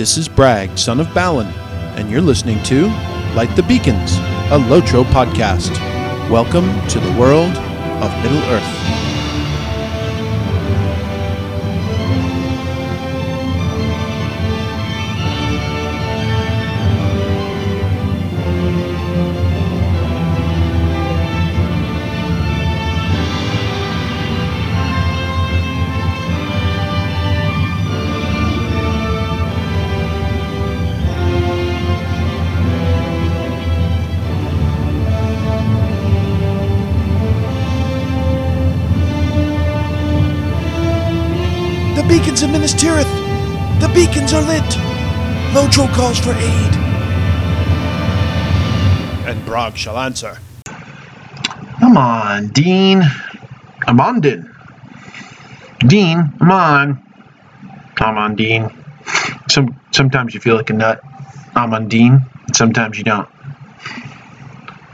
This is Bragg, son of Balin, and you're listening to Light the Beacons, a Lotro podcast. Welcome to the world of Middle Earth. Beacons are lit! Lotro calls for aid. And Bragg shall answer. Come on, Dean. I'm on, Dean. Dean, I'm on. I'm on, Dean. Some sometimes you feel like a nut. I'm on, Dean. Sometimes you don't.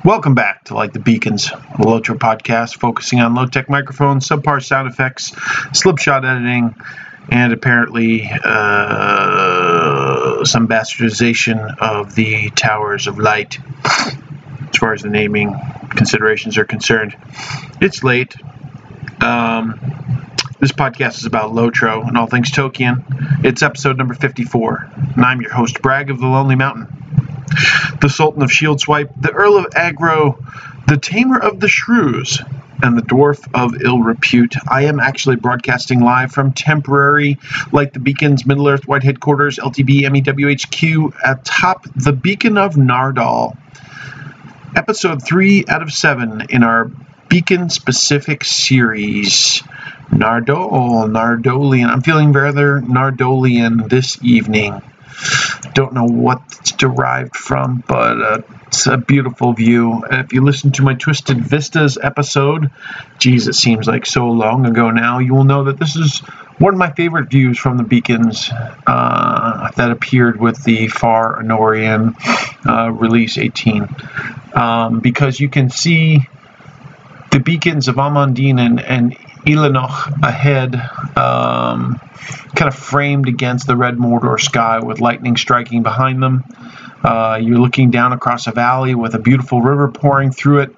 Welcome back to Light the Beacons, a Lotro podcast focusing on low tech microphones, subpar sound effects, slipshot editing, and apparently uh, some bastardization of the Towers of Light as far as the naming considerations are concerned. It's late. Um, this podcast is about Lotro and all things Tolkien. It's episode number 54, and I'm your host, Bragg of the Lonely Mountain the Sultan of Shield Swipe, the Earl of Aggro, the Tamer of the Shrews, and the Dwarf of Ill Repute. I am actually broadcasting live from temporary, Light the Beacon's Middle Earth White Headquarters, LTB MEWHQ, atop the Beacon of Nardol. Episode 3 out of 7 in our Beacon specific series. Nardole, Nardolian. I'm feeling rather Nardolian this evening don't know what it's derived from, but uh, it's a beautiful view. If you listen to my Twisted Vistas episode, geez, it seems like so long ago now, you will know that this is one of my favorite views from the beacons uh, that appeared with the Far Anorien uh, release 18, um, because you can see the beacons of Amon Din and, and Eilenach ahead, um, kind of framed against the red Mordor sky with lightning striking behind them. Uh, you're looking down across a valley with a beautiful river pouring through it.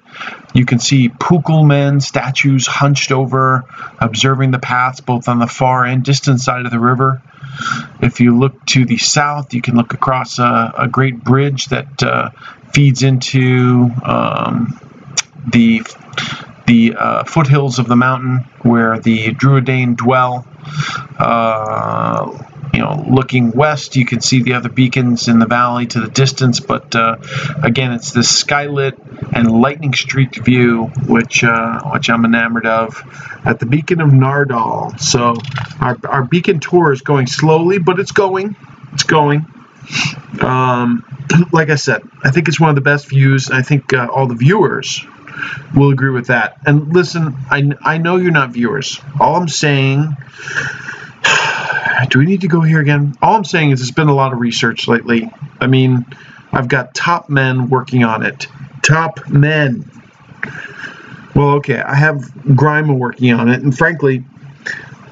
You can see Pukel men statues hunched over, observing the paths both on the far and distant side of the river. If you look to the south, you can look across a, a great bridge that uh, feeds into um, the the uh, foothills of the mountain where the Druedain dwell. Uh, you know, looking west, you can see the other beacons in the valley to the distance, but uh, again, it's this skylit and lightning streaked view, which uh, which I'm enamored of, at the beacon of Nardol. So our, our beacon tour is going slowly, but it's going, it's going. Um, like I said, I think it's one of the best views. I think uh, all the viewers will agree with that. And listen, I, I know you're not viewers. All I'm saying, do we need to go here again? All I'm saying is it's been a lot of research lately. I mean, I've got top men working on it. Top men. Well, okay, I have Grima working on it, and frankly,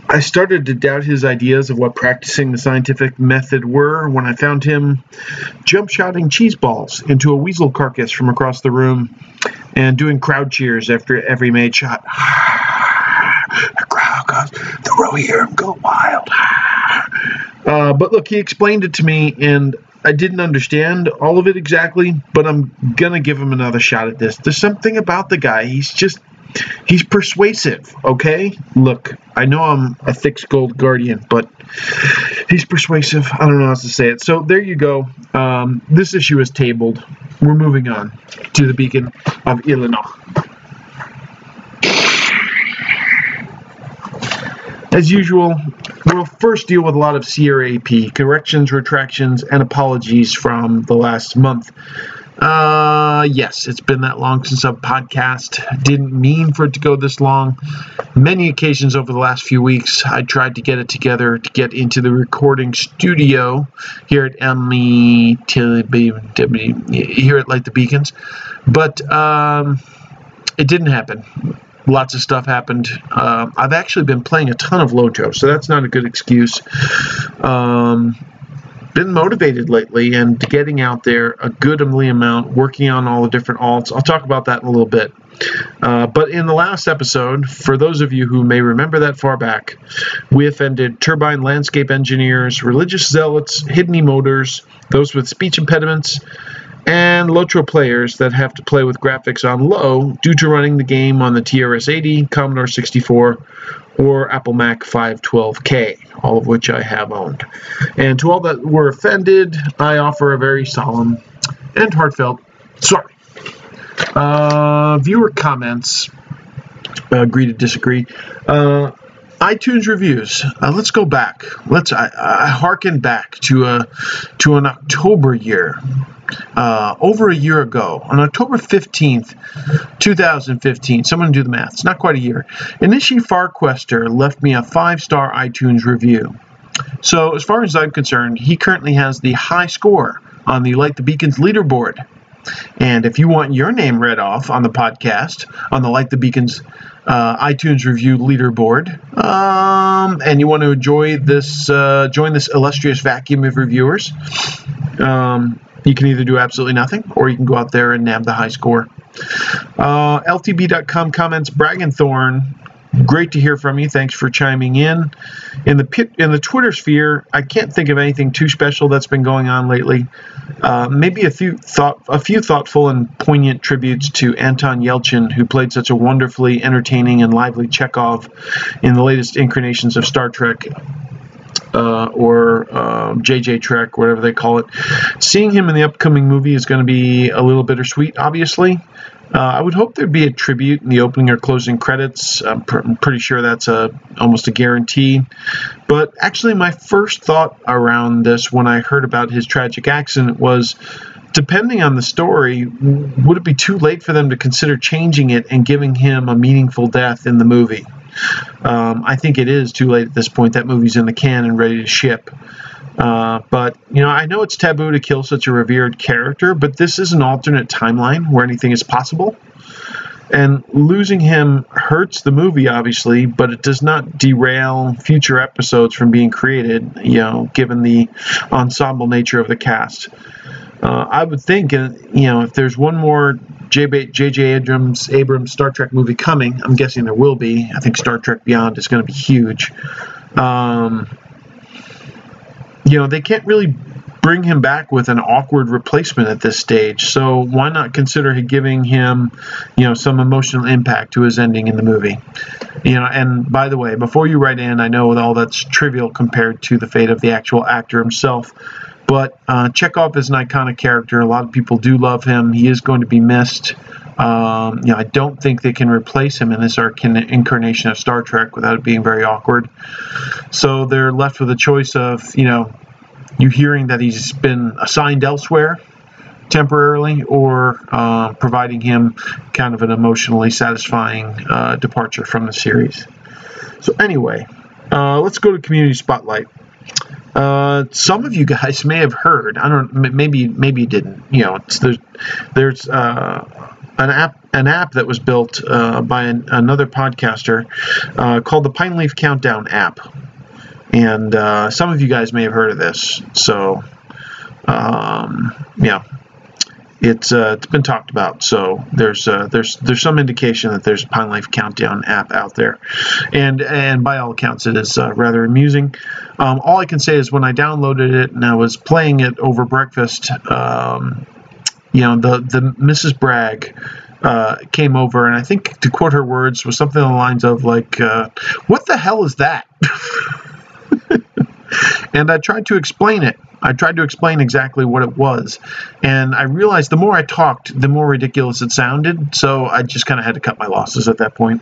I started to doubt his ideas of what practicing the scientific method were when I found him jump shotting cheese balls into a weasel carcass from across the room and doing crowd cheers after every made shot. the crowd goes, the row hear him go wild. Uh, but look, he explained it to me, and I didn't understand all of it exactly, but I'm gonna give him another shot at this. There's something about the guy. He's just he's persuasive, okay? Look, I know I'm a thick skulled guardian, but he's persuasive. I don't know how else to say it. So there you go. Um, this issue is tabled. We're moving on to the beacon of Illinois. As usual, we'll first deal with a lot of CRAP, corrections, retractions, and apologies from the last month. Uh, yes, it's been that long since I've podcast. Didn't mean for it to go this long. Many occasions over the last few weeks, I tried to get it together to get into the recording studio here at METW, here at Light the Beacons, but um, it didn't happen. Lots of stuff happened. Uh, I've actually been playing a ton of Lotro, so that's not a good excuse. Um, been motivated lately and getting out there a good amount, working on all the different alts. I'll talk about that in a little bit. Uh, but in the last episode, for those of you who may remember that far back, we offended turbine landscape engineers, religious zealots, hidden emoters, those with speech impediments, and Lotro players that have to play with graphics on low due to running the game on the TRS-80, Commodore 64, or Apple Mac 512K, all of which I have owned. And to all that were offended, I offer a very solemn and heartfelt sorry. Uh, viewer comments. Uh, agree to disagree. Uh, iTunes reviews. Uh, let's go back. Let's. I, I harken back to a to an October year uh, over a year ago, on October 15th, 2015. Someone do the math. It's not quite a year. Inishi Farquester left me a five star iTunes review. So, as far as I'm concerned, he currently has the high score on the Light the Beacons leaderboard. And if you want your name read off on the podcast, on the Light the Beacons uh, iTunes review leaderboard, um, and you want to enjoy this, uh, join this illustrious vacuum of reviewers, um, you can either do absolutely nothing or you can go out there and nab the high score. Uh, LTB.com comments Bragenthorn. Great to hear from you. Thanks for chiming in. In the pit, in the Twitter sphere, I can't think of anything too special that's been going on lately. Uh, maybe a few thought, a few thoughtful and poignant tributes to Anton Yelchin, who played such a wonderfully entertaining and lively Chekov in the latest incarnations of Star Trek uh, or JJ um, Trek, whatever they call it. Seeing him in the upcoming movie is going to be a little bittersweet, obviously. Uh, I would hope there'd be a tribute in the opening or closing credits. I'm, pr- I'm, pretty sure that's a almost a guarantee. But actually, my first thought around this when I heard about his tragic accident was, depending on the story, would it be too late for them to consider changing it and giving him a meaningful death in the movie? Um, I think it is too late at this point. That movie's in the can and ready to ship. Uh, but you know, I know it's taboo to kill such a revered character, but this is an alternate timeline where anything is possible. And losing him hurts the movie, obviously, but it does not derail future episodes from being created. You know, given the ensemble nature of the cast. Uh, I would think, uh, you know, if there's one more J.J. Abrams, Abrams Star Trek movie coming, I'm guessing there will be. I think Star Trek Beyond is going to be huge. Um, you know, they can't really bring him back with an awkward replacement at this stage. So why not consider giving him, you know, some emotional impact to his ending in the movie? You know, and by the way, before you write in, I know all that's trivial compared to the fate of the actual actor himself. But uh, Chekov is an iconic character. A lot of people do love him. He is going to be missed. Um, you know, I don't think they can replace him in this incarnation of Star Trek without it being very awkward. So they're left with a choice of, you know, you hearing that he's been assigned elsewhere temporarily or uh, providing him kind of an emotionally satisfying uh, departure from the series. So, anyway, uh, let's go to Community Spotlight. Uh, some of you guys may have heard. I don't. Maybe maybe you didn't. You know, there's there's uh, an app an app that was built uh, by an, another podcaster uh, called the Pine Leaf Countdown app, and uh, some of you guys may have heard of this. So, um, yeah, it's uh, it's been talked about. So there's uh, there's there's some indication that there's a Pine Life Countdown app out there, and and by all accounts it is uh, rather amusing. Um, all I can say is when I downloaded it and I was playing it over breakfast, um, you know the the Mrs. Bragg. Uh, came over and I think to quote her words was something along the lines of like, uh, "What the hell is that?" and I tried to explain it I tried to explain exactly what it was, and I realized the more I talked, the more ridiculous it sounded. So I just kind of had to cut my losses at that point.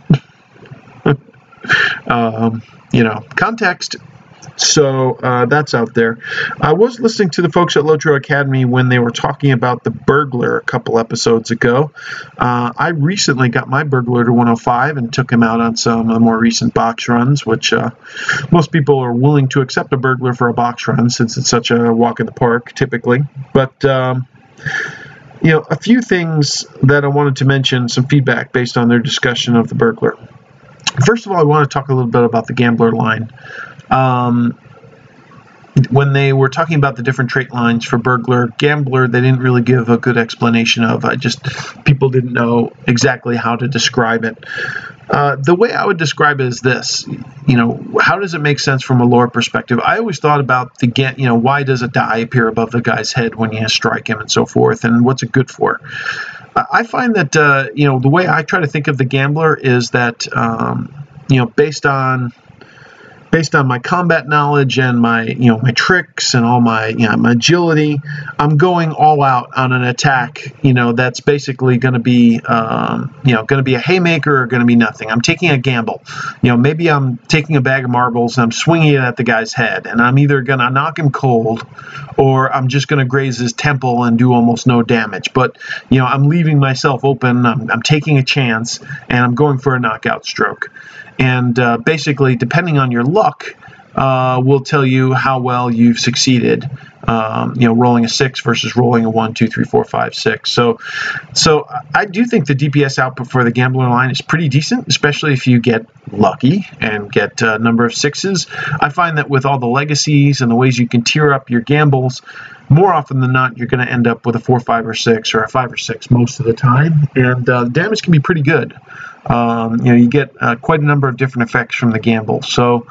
um, you know, context so uh, that's out there. I was listening to the folks at Lotro Academy when they were talking about the burglar a couple episodes ago. Uh, I recently got my burglar to 105 and took him out on some uh, more recent box runs, which uh, most people are willing to accept a burglar for a box run since it's such a walk in the park typically. But um, you know, a few things that I wanted to mention, some feedback based on their discussion of the burglar. First of all, I want to talk a little bit about the gambler line. Um, when they were talking about the different trait lines for burglar, gambler, they didn't really give a good explanation of. I just people didn't know exactly how to describe it. Uh, the way I would describe it is this: you know, how does it make sense from a lore perspective? I always thought about the get, you know, why does a die appear above the guy's head when you strike him and so forth, and what's it good for? I find that uh, you know the way I try to think of the gambler is that um, you know based on based on my combat knowledge and my you know my tricks and all my you know my agility i'm going all out on an attack you know that's basically going to be um, you know going to be a haymaker or going to be nothing. I'm taking a gamble. You know maybe i'm taking a bag of marbles and i'm swinging it at the guy's head and i'm either going to knock him cold or i'm just going to graze his temple and do almost no damage. But you know i'm leaving myself open i'm, I'm taking a chance and i'm going for a knockout stroke and uh, basically, depending on your luck, uh, will tell you how well you've succeeded. Um, you know, rolling a six versus rolling a one, two, three, four, five, six. So, so I do think the DPS output for the gambler line is pretty decent, especially if you get lucky and get a number of sixes. I find that with all the legacies and the ways you can tier up your gambles, more often than not, you're going to end up with a four, five, or six, or a five or six most of the time, and uh, damage can be pretty good. Um, you know, you get uh, quite a number of different effects from the gamble. So,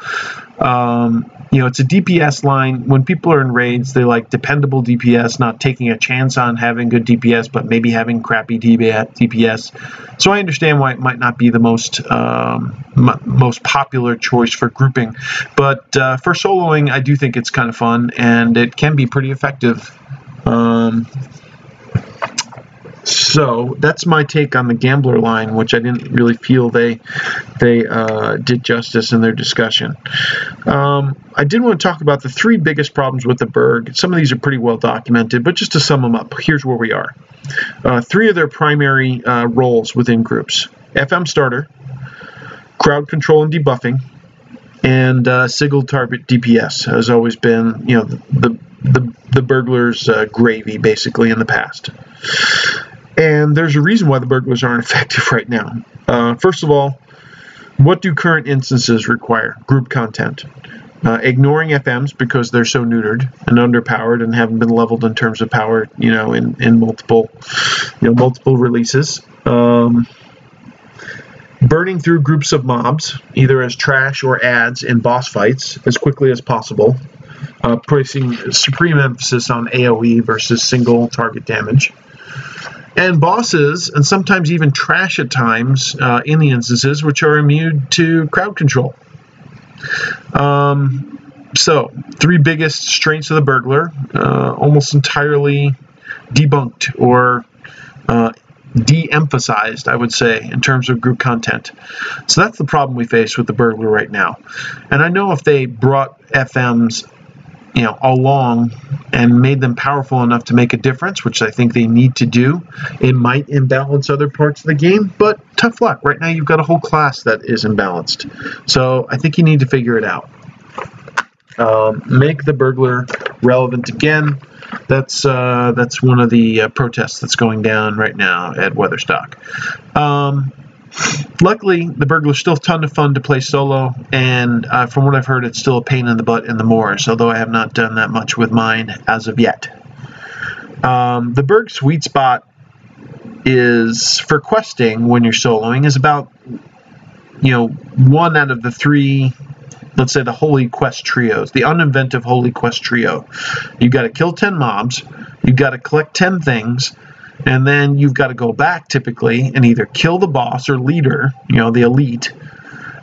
um, you know, it's a DPS line. When people are in raids, they like dependable DPS, not taking a chance on having good DPS, but maybe having crappy DPS. So I understand why it might not be the most um, m- most popular choice for grouping, but uh, for soloing, I do think it's kind of fun and it can be pretty effective. Um, so that's my take on the gambler line, which I didn't really feel they they uh, did justice in their discussion. Um, I did want to talk about the three biggest problems with the Berg. Some of these are pretty well documented, but just to sum them up, here's where we are. Uh, three of their primary uh, roles within groups: FM starter, crowd control and debuffing, and uh, single target DPS has always been, you know, the the, the burglar's uh, gravy basically in the past. And there's a reason why the burglars aren't effective right now. Uh, first of all, what do current instances require? Group content. Uh, ignoring FMs because they're so neutered and underpowered and haven't been leveled in terms of power, you know, in, in multiple, you know, multiple releases. Um, burning through groups of mobs, either as trash or ads in boss fights, as quickly as possible. Uh, placing supreme emphasis on AoE versus single target damage and bosses, and sometimes even trash at times uh, in the instances, which are immune to crowd control. Um, so, three biggest strengths of the burglar, uh, almost entirely debunked or uh, de emphasized, I would say, in terms of group content. So, that's the problem we face with the burglar right now. And I know if they brought FMs you know along and made them powerful enough to make a difference, which I think they need to do. It might imbalance other parts of the game, but tough luck. Right now, you've got a whole class that is imbalanced. So I think you need to figure it out. Um, make the burglar relevant again. That's uh, that's one of the uh, protests that's going down right now at Weatherstock. Um, Luckily, the burglar's still a ton of fun to play solo, and uh, from what I've heard, it's still a pain in the butt in the moors, although I have not done that much with mine as of yet. Um, the Berg sweet spot is for questing when you're soloing is about you know one out of the three let's say the holy quest trios the uninventive holy quest trio you've got to kill 10 mobs you've got to collect 10 things and then you've got to go back typically and either kill the boss or leader, you know, the elite,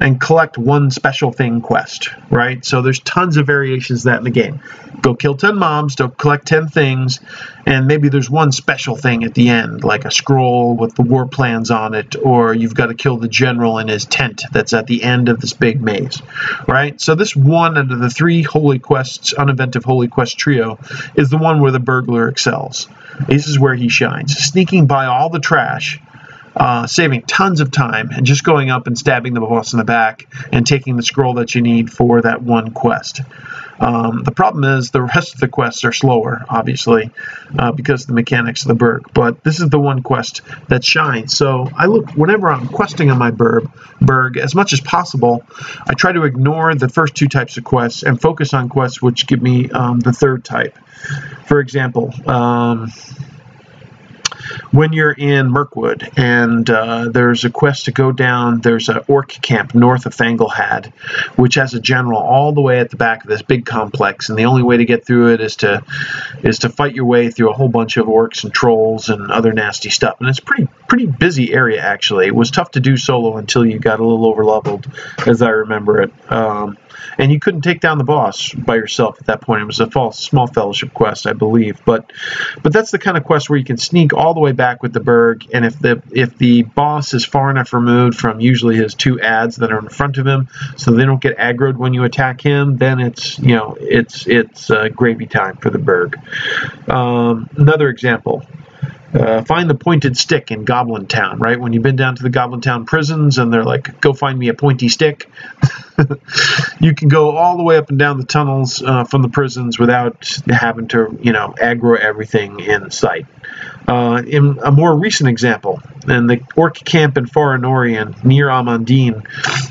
and collect one special thing quest, right? So there's tons of variations of that in the game. Go kill 10 mobs, go collect 10 things, and maybe there's one special thing at the end, like a scroll with the war plans on it, or you've got to kill the general in his tent that's at the end of this big maze, right? So this one out of the three holy quests, uninventive holy quest trio, is the one where the burglar excels. This is where he shines, sneaking by all the trash uh, saving tons of time and just going up and stabbing the boss in the back and taking the scroll that you need for that one quest. Um, the problem is the rest of the quests are slower, obviously, uh, because of the mechanics of the burg. But this is the one quest that shines. So I look whenever I'm questing on my burg, burg as much as possible. I try to ignore the first two types of quests and focus on quests which give me um, the third type. For example. Um, when you're in Mirkwood and uh, there's a quest to go down, there's an orc camp north of Thangulhad, which has a general all the way at the back of this big complex, and the only way to get through it is to is to fight your way through a whole bunch of orcs and trolls and other nasty stuff. And it's pretty pretty busy area actually. It was tough to do solo until you got a little over leveled, as I remember it. Um, and you couldn't take down the boss by yourself at that point. It was a false, small fellowship quest, I believe. But but that's the kind of quest where you can sneak all the way back with the burg, and if the if the boss is far enough removed from usually his two ads that are in front of him, so they don't get aggroed when you attack him, then it's you know it's it's uh, gravy time for the burg. Um, another example. Uh, find the pointed stick in Goblin Town, right? When you've been down to the Goblin Town prisons and they're like, go find me a pointy stick. you can go all the way up and down the tunnels uh, from the prisons without having to, you know, aggro everything in sight. Uh, in a more recent example, in the Orc camp in Far Anorien near Amon Din,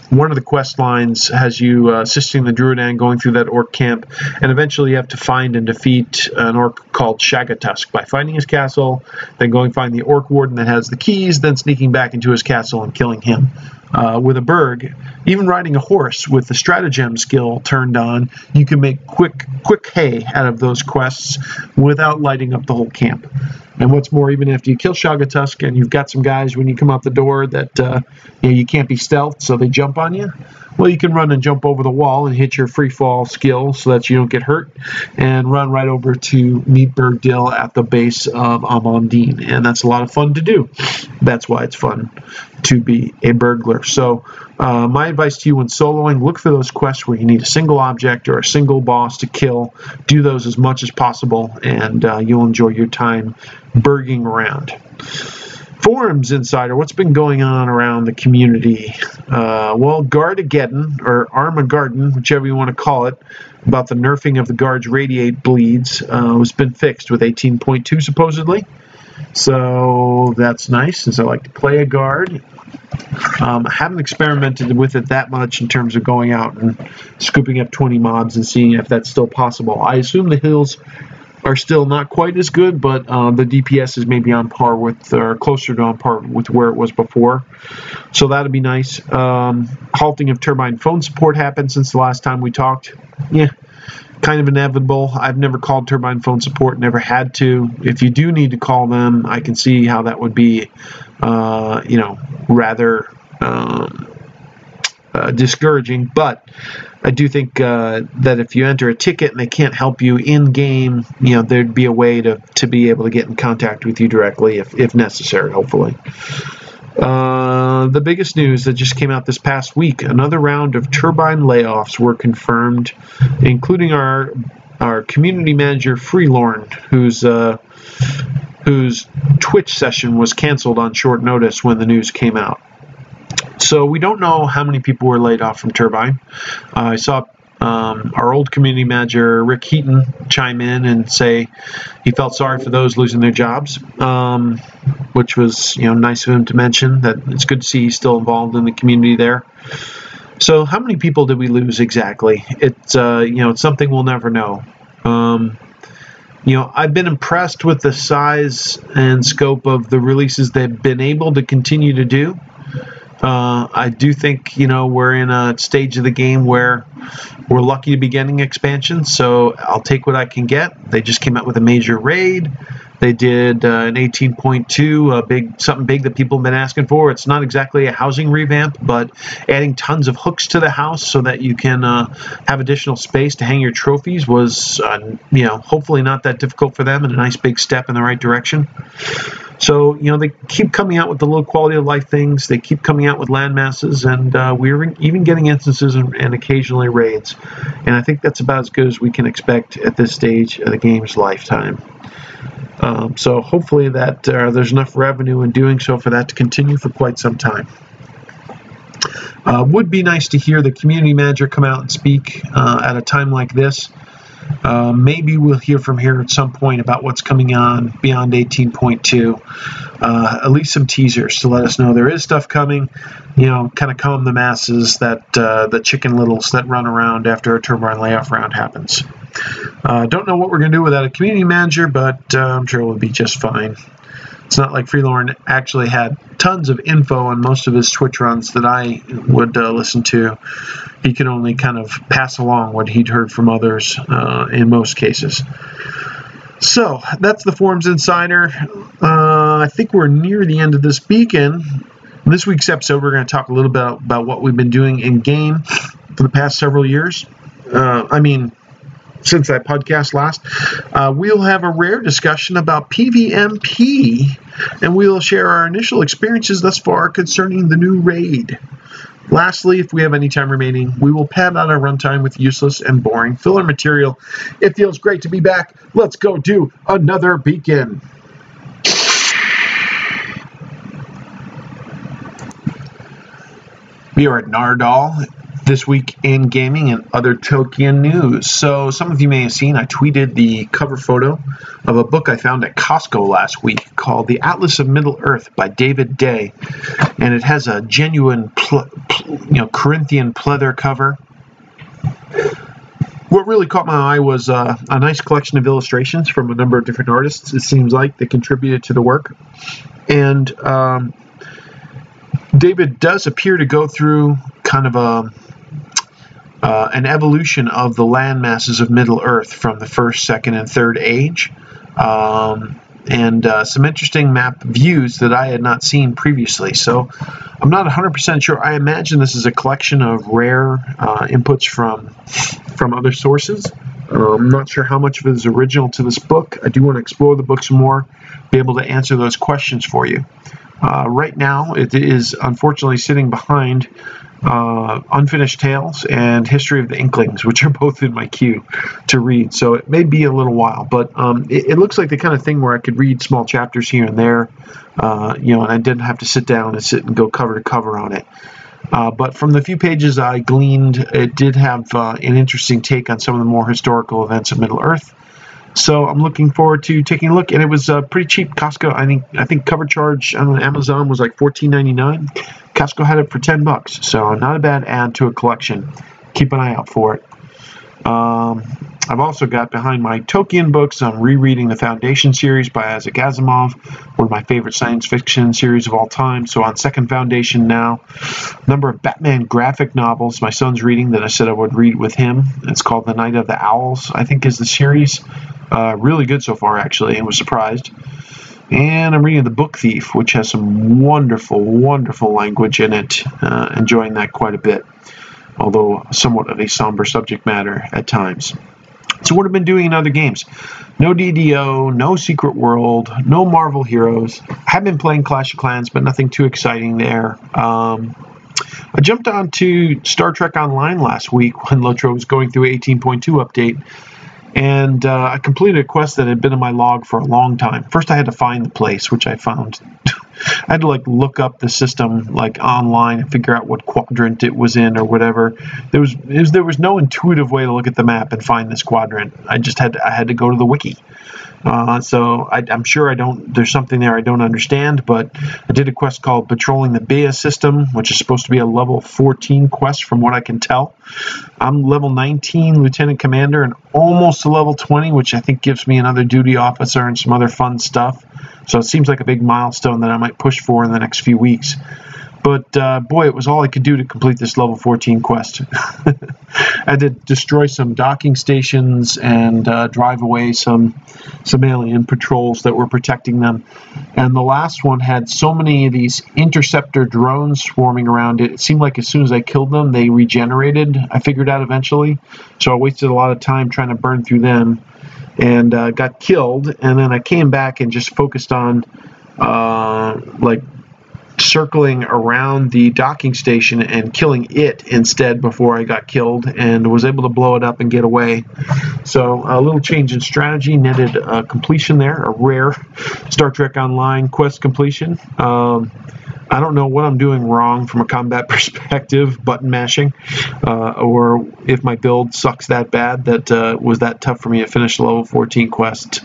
one of the quest lines has you uh, assisting the Druedain going through that Orc camp, and eventually you have to find and defeat an Orc called Shagatusk by finding his castle, then going find the Orc warden that has the keys, then sneaking back into his castle and killing him uh, with a burg, even riding a horse with the stratagem skill turned on, you can make quick quick hay out of those quests without lighting up the whole camp. And what's more, even after you kill Shagatusk and you've got some guys when you come out the door that uh, you, know, you can't be stealth, so they jump on you. Well, you can run and jump over the wall and hit your free fall skill so that you don't get hurt, and run right over to meet Dill at the base of Amon Din, and that's a lot of fun to do. That's why it's fun to be a burglar. So, uh, my advice to you when soloing: look for those quests where you need a single object or a single boss to kill. Do those as much as possible, and uh, you'll enjoy your time burging around forums insider what's been going on around the community? Uh, well gardageddon or armageddon whichever you want to call it about the nerfing of the guard's radiate bleeds uh, has been fixed with 18.2 supposedly. So that's nice since i like to play a guard. Um, I haven't experimented with it that much in terms of going out and scooping up 20 mobs and seeing if that's still possible. I assume the hills are still not quite as good, but uh, the DPS is maybe on par with or closer to on par with where it was before. So that'd be nice. Um, halting of turbine phone support happened since the last time we talked. Yeah, kind of inevitable. I've never called turbine phone support, never had to. If you do need to call them, I can see how that would be, uh, you know, rather. Um, uh, discouraging, but I do think uh, that if you enter a ticket and they can't help you in game, you know, there'd be a way to, to be able to get in contact with you directly if, if necessary, hopefully. Uh, the biggest news that just came out this past week another round of turbine layoffs were confirmed, including our our community manager Freelorn, whose uh, whose Twitch session was canceled on short notice when the news came out. So we don't know how many people were laid off from Turbine. Uh, I saw um, our old community manager Rick Heaton chime in and say he felt sorry for those losing their jobs, um, which was you know nice of him to mention. That it's good to see he's still involved in the community there. So how many people did we lose exactly? It's uh, you know it's something we'll never know. Um, you know, I've been impressed with the size and scope of the releases they've been able to continue to do. Uh, I do think you know we're in a stage of the game where we're lucky to be getting expansion, so I'll take what I can get. They just came out with a major raid. They did uh, an 18.2, a big something big that people have been asking for. It's not exactly a housing revamp, but adding tons of hooks to the house so that you can uh, have additional space to hang your trophies was, uh, you know, hopefully not that difficult for them and a nice big step in the right direction. So, you know, they keep coming out with the low quality of life things. They keep coming out with land masses, and uh, we're even getting instances and, and, occasionally raids. And I think that's about as good as we can expect at this stage of the game's lifetime. Um, so hopefully that uh, there's enough revenue in doing so for that to continue for quite some time. Uh, would be nice to hear the community manager come out and speak uh, at a time like this. Uh, maybe we'll hear from here at some point about what's coming on beyond 18.2. Uh, at least some teasers to let us know there is stuff coming. You know, kind of calm the masses that uh, the chicken littles that run around after a turbine layoff round happens. Uh, don't know what we're going to do without a community manager, but uh, I'm sure we'll be just fine. It's not like Freelorn actually had tons of info on most of his Twitch runs that I would uh, listen to. He could only kind of pass along what he'd heard from others uh, in most cases. So that's the Forums Insider. Uh, I think we're near the end of this beacon. In this week's episode, we're going to talk a little bit about what we've been doing in game for the past several years. Uh, I mean, since I podcast last. Uh, we'll have a rare discussion about PVMP, and we'll share our initial experiences thus far concerning the new raid. Lastly, if we have any time remaining, we will pad out our runtime with useless and boring filler material. It feels great to be back. Let's go do another beacon. We are at Nardol this week in gaming and other Tolkien news. So, some of you may have seen I tweeted the cover photo of a book I found at Costco last week called The Atlas of Middle Earth by David Day, and it has a genuine, you know, Corinthian pleather cover. What really caught my eye was uh, a nice collection of illustrations from a number of different artists. It seems like they contributed to the work, and um, David does appear to go through kind of a uh, an evolution of the land masses of Middle Earth from the first, second, and third age. Um, and uh, some interesting map views that I had not seen previously. So I'm not 100% sure. I imagine this is a collection of rare uh, inputs from from other sources. Uh, I'm not sure how much of it is original to this book. I do want to explore the book some more, be able to answer those questions for you. Uh, right now, it is unfortunately sitting behind uh, Unfinished Tales and History of the Inklings, which are both in my queue to read. So it may be a little while, but um, it, it, looks like the kind of thing where I could read small chapters here and there, uh, you know, and I didn't have to sit down and sit and go cover to cover on it. Uh, but from the few pages I gleaned, it did have uh, an interesting take on some of the more historical events of Middle Earth. So I'm looking forward to taking a look, and it was uh, pretty cheap. Costco, I think, I think cover charge on Amazon was like $14.99. Costco had it for 10 bucks, so not a bad add to a collection. Keep an eye out for it. Um, I've also got behind my Tolkien books. I'm rereading the Foundation series by Isaac Asimov, one of my favorite science fiction series of all time. So on Second Foundation now, number of Batman graphic novels my son's reading that I said I would read with him. It's called The Night of the Owls, I think is the series. Uh, really good so far, actually. I was surprised. And I'm reading The Book Thief, which has some wonderful, wonderful language in it. Uh, enjoying that quite a bit, although somewhat of a somber subject matter at times. So, what I've been doing in other games no DDO, no Secret World, no Marvel Heroes. I have been playing Clash of Clans, but nothing too exciting there. Um, I jumped on to Star Trek Online last week when Lotro was going through 18.2 update and uh, I completed a quest that had been in my log for a long time. First, I had to find the place, which I found. I had to like look up the system like online and figure out what quadrant it was in or whatever. There was, was there was no intuitive way to look at the map and find this quadrant. I just had to, I had to go to the wiki. Uh, so I, am sure I don't. There's something there I don't understand, but I did a quest called Patrolling the Bea System, which is supposed to be a level 14 quest, from what I can tell. I'm level 19 Lieutenant Commander and almost level 20, which I think gives me another duty officer and some other fun stuff. So it seems like a big milestone that I might push for in the next few weeks. But uh, boy, it was all I could do to complete this level 14 quest. I had to destroy some docking stations and uh, drive away some some alien patrols that were protecting them. And the last one had so many of these interceptor drones swarming around it. It seemed like as soon as I killed them, they regenerated. I figured out eventually. So I wasted a lot of time trying to burn through them and uh, got killed. And then I came back and just focused on uh, like circling around the docking station and killing it instead before I got killed and was able to blow it up and get away. So a little change in strategy netted a completion there, a rare Star Trek Online quest completion. Um, I don't know what I'm doing wrong from a combat perspective, button mashing, uh, or if my build sucks that bad that uh, was that tough for me to finish level 14 quest.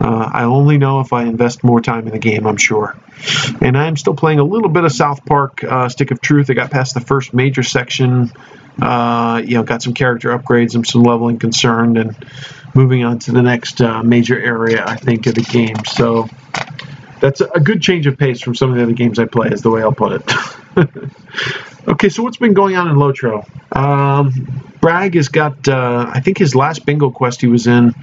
Uh, I only know if I invest more time in the game, I'm sure. And I'm still playing a little bit of South Park uh, Stick of Truth. I got past the first major section. Uh, you know, got some character upgrades and some leveling concerned, and moving on to the next uh, major area, I think, of the game. So that's a good change of pace from some of the other games I play, is the way I'll put it. okay, so what's been going on in Lotro? Um, Bragg has got, uh, I think his last bingo quest he was in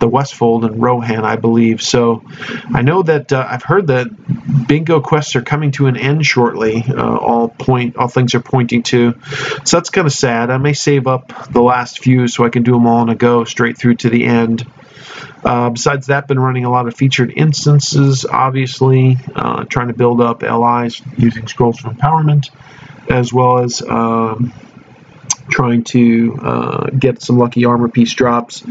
the Westfold and Rohan, I believe. So I know that uh, I've heard that bingo quests are coming to an end shortly. Uh, all point, all things are pointing to. So that's kind of sad. I may save up the last few so I can do them all in a go straight through to the end. Uh, besides that, been running a lot of featured instances, obviously, uh, trying to build up LIs using scrolls from empowerment, as well as um, trying to uh, get some lucky armor piece drops.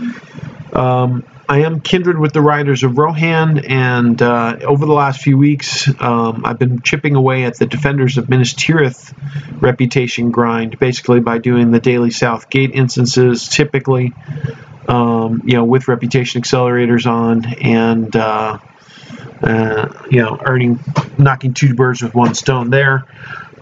Um, I am kindred with the riders of Rohan, and uh, over the last few weeks, um, I've been chipping away at the defenders of Minas Tirith reputation grind, basically by doing the daily South Gate instances, typically um, you know, with reputation accelerators on and, uh, uh, you know, earning, knocking two birds with one stone there.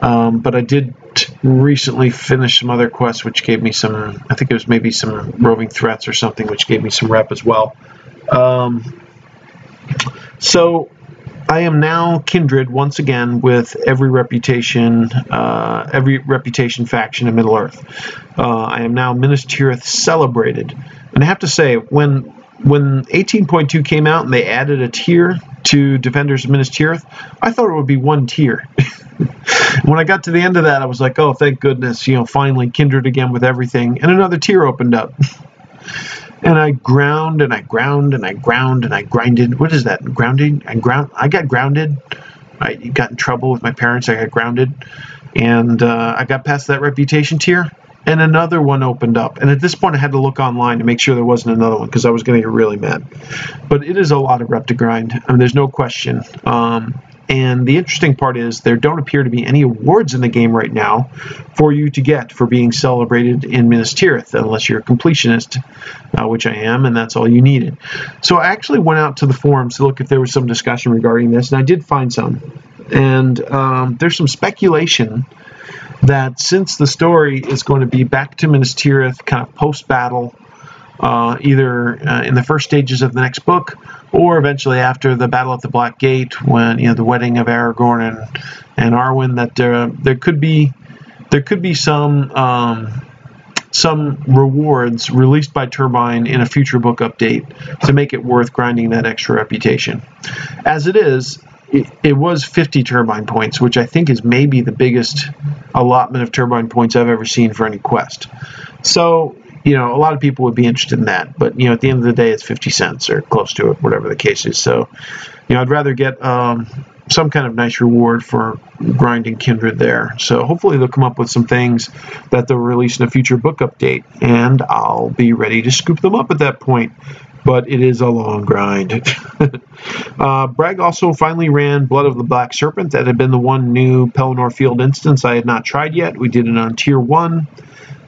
Um, but I did recently finish some other quests, which gave me some, I think it was maybe some roving threats or something, which gave me some rep as well. Um, so I am now kindred once again with every reputation, uh, every reputation faction in Middle Earth. Uh, I am now Minas Tirith celebrated, and I have to say when when 18.2 came out and they added a tier to Defenders of Minas Tirith, I thought it would be one tier. when I got to the end of that, I was like, oh, thank goodness, you know, finally kindred again with everything, and another tier opened up. and I ground and I ground and I ground and I grinded. What is that? Grounding? I ground. I got grounded. I got in trouble with my parents. I got grounded, and uh, I got past that reputation tier. And another one opened up. And at this point, I had to look online to make sure there wasn't another one because I was going to get really mad. But it is a lot of rep to grind. I mean, there's no question. Um, and the interesting part is there don't appear to be any awards in the game right now for you to get for being celebrated in Minas Tirith, unless you're a completionist, uh, which I am, and that's all you needed. So I actually went out to the forums to look if there was some discussion regarding this, and I did find some. And um, there's some speculation that since the story is going to be back to Minas Tirith, kind of post battle, uh, either uh, in the first stages of the next book or eventually after the Battle at the Black Gate, when you know the wedding of Aragorn and and Arwen, that there there could be there could be some um, some rewards released by Turbine in a future book update to make it worth grinding that extra reputation. As it is, it, was 50 turbine points, which I think is maybe the biggest allotment of turbine points I've ever seen for any quest. So you know, a lot of people would be interested in that. But, you know, at the end of the day, it's 50 cents or close to it, whatever the case is. So, you know, I'd rather get um, some kind of nice reward for grinding Kindred there. So hopefully they'll come up with some things that they'll release in a future book update, and I'll be ready to scoop them up at that point. But it is a long grind. uh, Bragg also finally ran Blood of the Black Serpent. That had been the one new Pelennor Field instance I had not tried yet. We did it on Tier 1.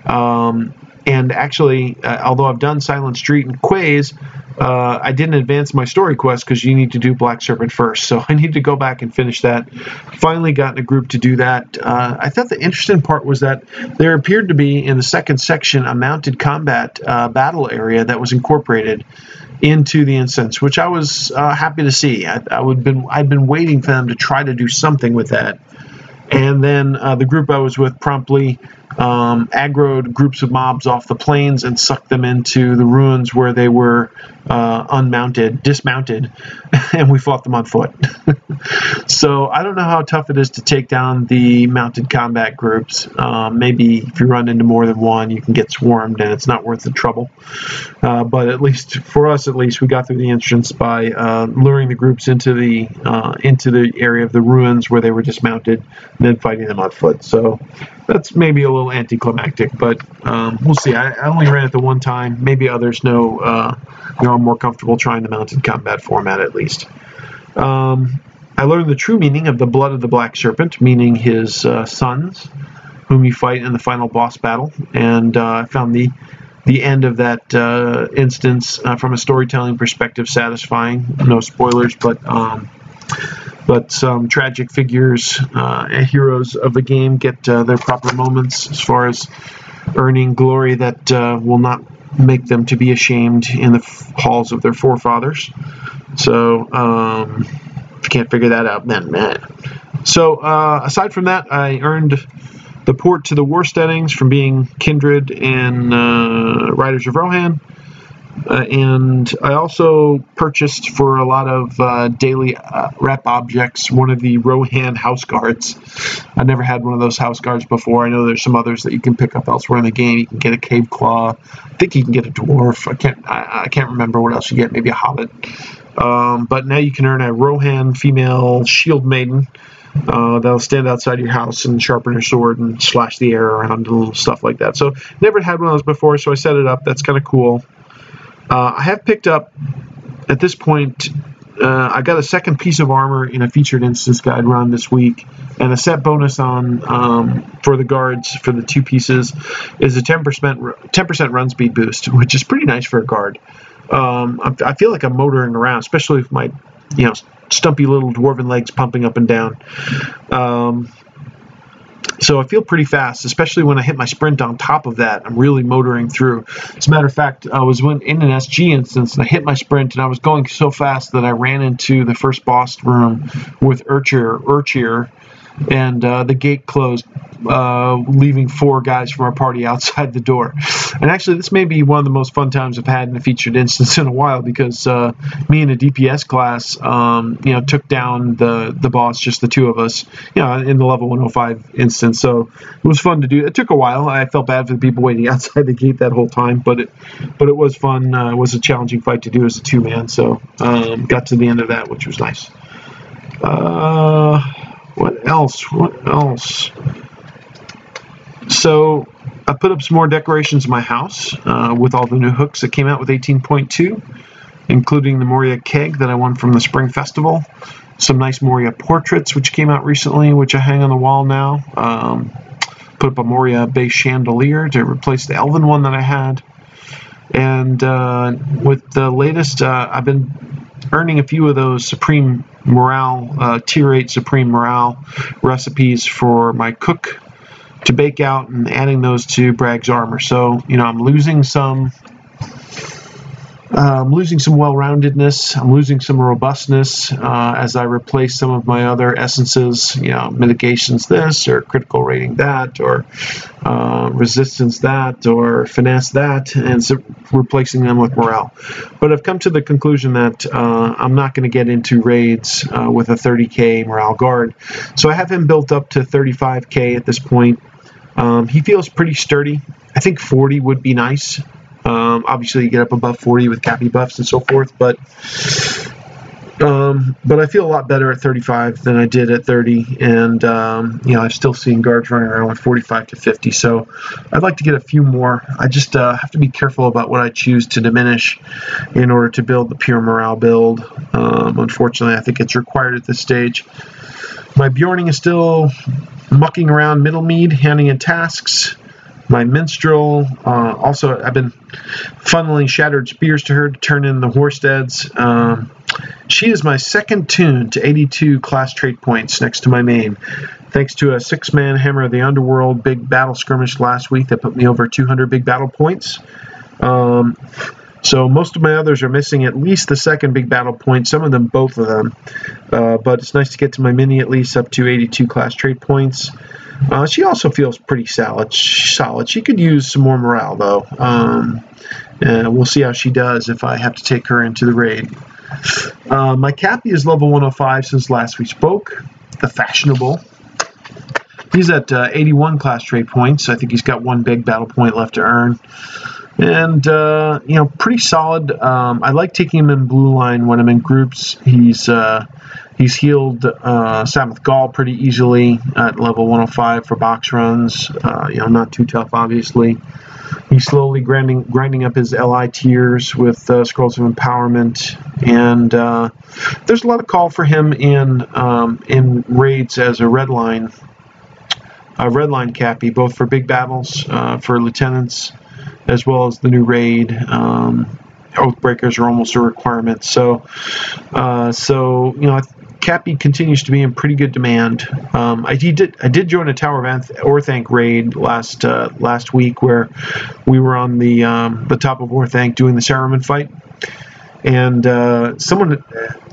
Um, and actually, uh, although I've done Silent Street and Quays, uh, I didn't advance my story quest because you need to do Black Serpent first. So I need to go back and finish that. Finally, got in a group to do that. Uh, I thought the interesting part was that there appeared to be in the second section a mounted combat uh, battle area that was incorporated into the instance, which I was uh, happy to see. I, I would been I'd been waiting for them to try to do something with that. And then uh, the group I was with promptly um, aggroed groups of mobs off the plains and sucked them into the ruins where they were uh, unmounted, dismounted, and we fought them on foot. so I don't know how tough it is to take down the mounted combat groups. Um, maybe if you run into more than one, you can get swarmed, and it's not worth the trouble. Uh, but at least for us, at least we got through the entrance by uh, luring the groups into the uh, into the area of the ruins where they were dismounted, and then fighting them on foot. So that's maybe a little anticlimactic, but um, we'll see. I, I, only ran it the one time. Maybe others know, uh, you know, are more comfortable trying the mounted combat format at least. Um, I learned the true meaning of the blood of the black serpent, meaning his uh, sons, whom you fight in the final boss battle, and uh, I found the the end of that uh, instance uh, from a storytelling perspective satisfying. No spoilers, but um, but some tragic figures, uh, heroes of the game, get uh, their proper moments as far as earning glory that uh, will not make them to be ashamed in the f- halls of their forefathers. So, um, if you can't figure that out, man, man. So, uh, aside from that, I earned the port to the war settings from being Kindred and uh, Riders of Rohan. Uh, and I also purchased for a lot of uh, daily uh, rep objects one of the Rohan house guards. I never had one of those house guards before. I know there's some others that you can pick up elsewhere in the game. You can get a cave claw. I think you can get a dwarf. I can't. I, I can't remember what else you get. Maybe a hobbit. Um, but now you can earn a Rohan female shield maiden. Uh, that'll stand outside your house and sharpen her sword and slash the air around and stuff like that. So never had one of those before, so I set it up. That's kind of cool. Uh, I have picked up at this point. Uh, I got a second piece of armor in a featured instance guide run this week, and a set bonus on um, for the guards for the two pieces is a 10% 10% run speed boost, which is pretty nice for a guard. Um, I, I, feel like I'm motoring around, especially with my you know stumpy little dwarven legs pumping up and down. Um, so I feel pretty fast, especially when I hit my sprint on top of that. I'm really motoring through. As a matter of fact, I was in an SG instance and I hit my sprint and I was going so fast that I ran into the first boss room with Urchir, Urchir and uh, the gate closed, uh, leaving four guys from our party outside the door. And actually, this may be one of the most fun times I've had in a featured instance in a while because uh, me and a DPS class, um, you know, took down the the boss, just the two of us, you know, in the level 105 instance. So it was fun to do. It took a while. I felt bad for the people waiting outside the gate that whole time, but it but it was fun. Uh, it was a challenging fight to do as a two man. So um, got to the end of that, which was nice. Uh, what else? What else? So I put up some more decorations in my house uh, with all the new hooks that came out with 18.2, including the Moria keg that I won from the Spring Festival. Some nice Moria portraits which came out recently, which I hang on the wall now. Um, put up a Moria base chandelier to replace the Elven one that I had. And uh, with the latest, uh, I've been earning a few of those Supreme Morale, uh, Tier 8 Supreme Morale recipes for my cook to bake out and adding those to Bragg's armor. So, you know, I'm losing some I'm losing some well-roundedness. I'm losing some robustness uh, as I replace some of my other essences. You know, mitigations this or critical rating that or uh, resistance that or finesse that, and so replacing them with morale. But I've come to the conclusion that uh, I'm not going to get into raids uh, with a 30k morale guard. So I have him built up to 35k at this point. Um, he feels pretty sturdy. I think 40 would be nice. Um, obviously, you get up above 40 with cappy buffs and so forth, but um, but I feel a lot better at 35 than I did at 30, and um, you know I've still seen guards running around with 45 to 50. So I'd like to get a few more. I just uh, have to be careful about what I choose to diminish in order to build the pure morale build. Um, unfortunately, I think it's required at this stage. My Beorning is still mucking around Middlemead, handing in tasks my minstrel. Uh, also, I've been funneling shattered spears to her to turn in the Horsteads. Um, she is my second tune to 82 class trait points next to my main. Thanks to a six man Hammer of the Underworld big battle skirmish last week that put me over 200 big battle points. Um, so most of my others are missing at least the second big battle point, some of them both of them. Uh, but it's nice to get to my mini at least up to 82 class trade points. Uh, she also feels pretty solid. Solid. She could use some more morale though. Um, we'll see how she does if I have to take her into the raid. Uh, my Cappy is level 105 since last we spoke. The fashionable. He's at uh, 81 class trait points. I think he's got one big battle point left to earn. And, uh, you know, pretty solid. Um, I like taking him in blue line when I'm in groups. He's uh, he's healed uh, Sammath Gul pretty easily at level 105 for box runs. Uh, you know, not too tough, obviously. He's slowly grinding grinding up his LI tiers with uh, Scrolls of Empowerment, and uh, there's a lot of call for him in um, in raids as a red line, a red line cappy, both for big battles for lieutenants, as well as the new raid. Um, Oathbreakers are almost a requirement. So, uh, so you know, Cappy continues to be in pretty good demand. Um, I did I did join a Tower of Orthanc raid last uh, last week where we were on the um, the top of Orthanc doing the Saruman fight, and uh, someone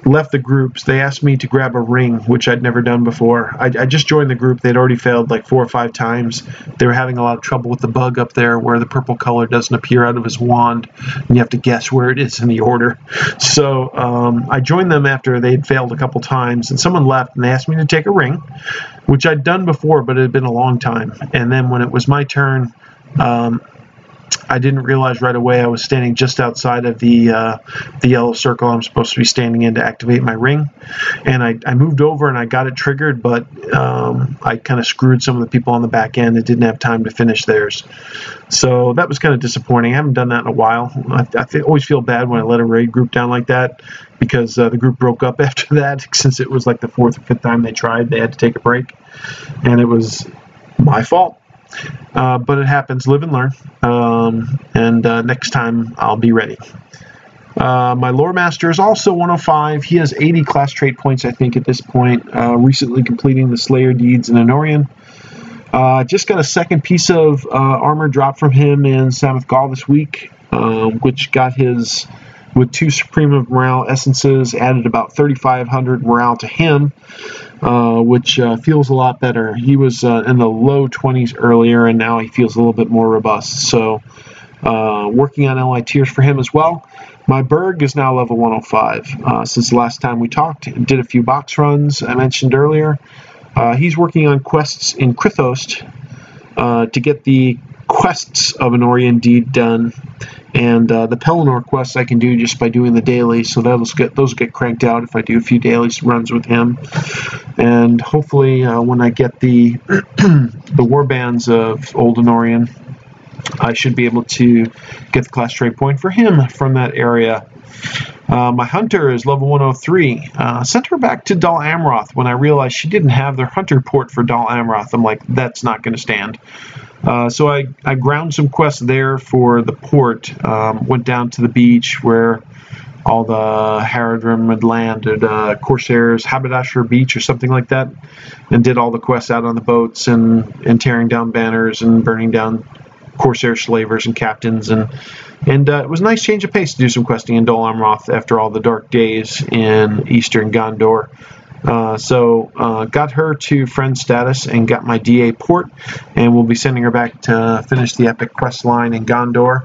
left the groups. They asked me to grab a ring, which I'd never done before. I, I, just joined the group. They'd already failed like four or five times. They were having a lot of trouble with the bug up there where the purple color doesn't appear out of his wand, and you have to guess where it is in the order. So um, I joined them after they'd failed a couple times, and someone left and they asked me to take a ring, which I'd done before, but it had been a long time. And then when it was my turn, um, I didn't realize right away I was standing just outside of the uh, the yellow circle I'm supposed to be standing in to activate my ring, and I, I moved over and I got it triggered, but um, I kind of screwed some of the people on the back end and didn't have time to finish theirs. So that was kind of disappointing. I haven't done that in a while. I, I always feel bad when I let a raid group down like that because uh, the group broke up after that since it was like the fourth or fifth time they tried. They had to take a break, and it was my fault. Uh, but it happens. Live and learn. Um, and uh, next time I'll be ready. Uh, my lore master is also 105. He has 80 class trait points, I think, at this point. Uh, recently completing the Slayer deeds in Anorien. Uh, just got a second piece of uh, armor dropped from him in Sammath Gul this week, which got his with two Supreme of Morale essences, added about 3,500 morale to him, uh, which uh, feels a lot better. He was uh, in the low 20s earlier, and now he feels a little bit more robust. So, uh, working on LI tiers for him as well. My Berg is now level 105. Uh, since the last time we talked, did a few box runs I mentioned earlier. Uh, he's working on quests in Krythost to get the quests of Anorien deed done and uh, the Pelennor quests I can do just by doing the daily, so those get those get cranked out if I do a few daily runs with him. And hopefully, uh, when I get the the war bands of Old Anorien, I should be able to get the class trade point for him from that area. Uh, my hunter is level 103. Uh, sent her back to Dol Amroth when I realized she didn't have their hunter port for Dol Amroth. I'm like, that's not going to stand. Uh, so I, I ground some quests there for the port. Um, went down to the beach where all the Haradrim had landed, uh, Corsairs, Haberdasher Beach or something like that, and did all the quests out on the boats and, and tearing down banners and burning down Corsair slavers and captains. And and uh, it was a nice change of pace to do some questing in Dol Amroth after all the dark days in Eastern Gondor. Uh, so uh, got her to friend status and got my DA port, and we'll be sending her back to finish the epic quest line in Gondor.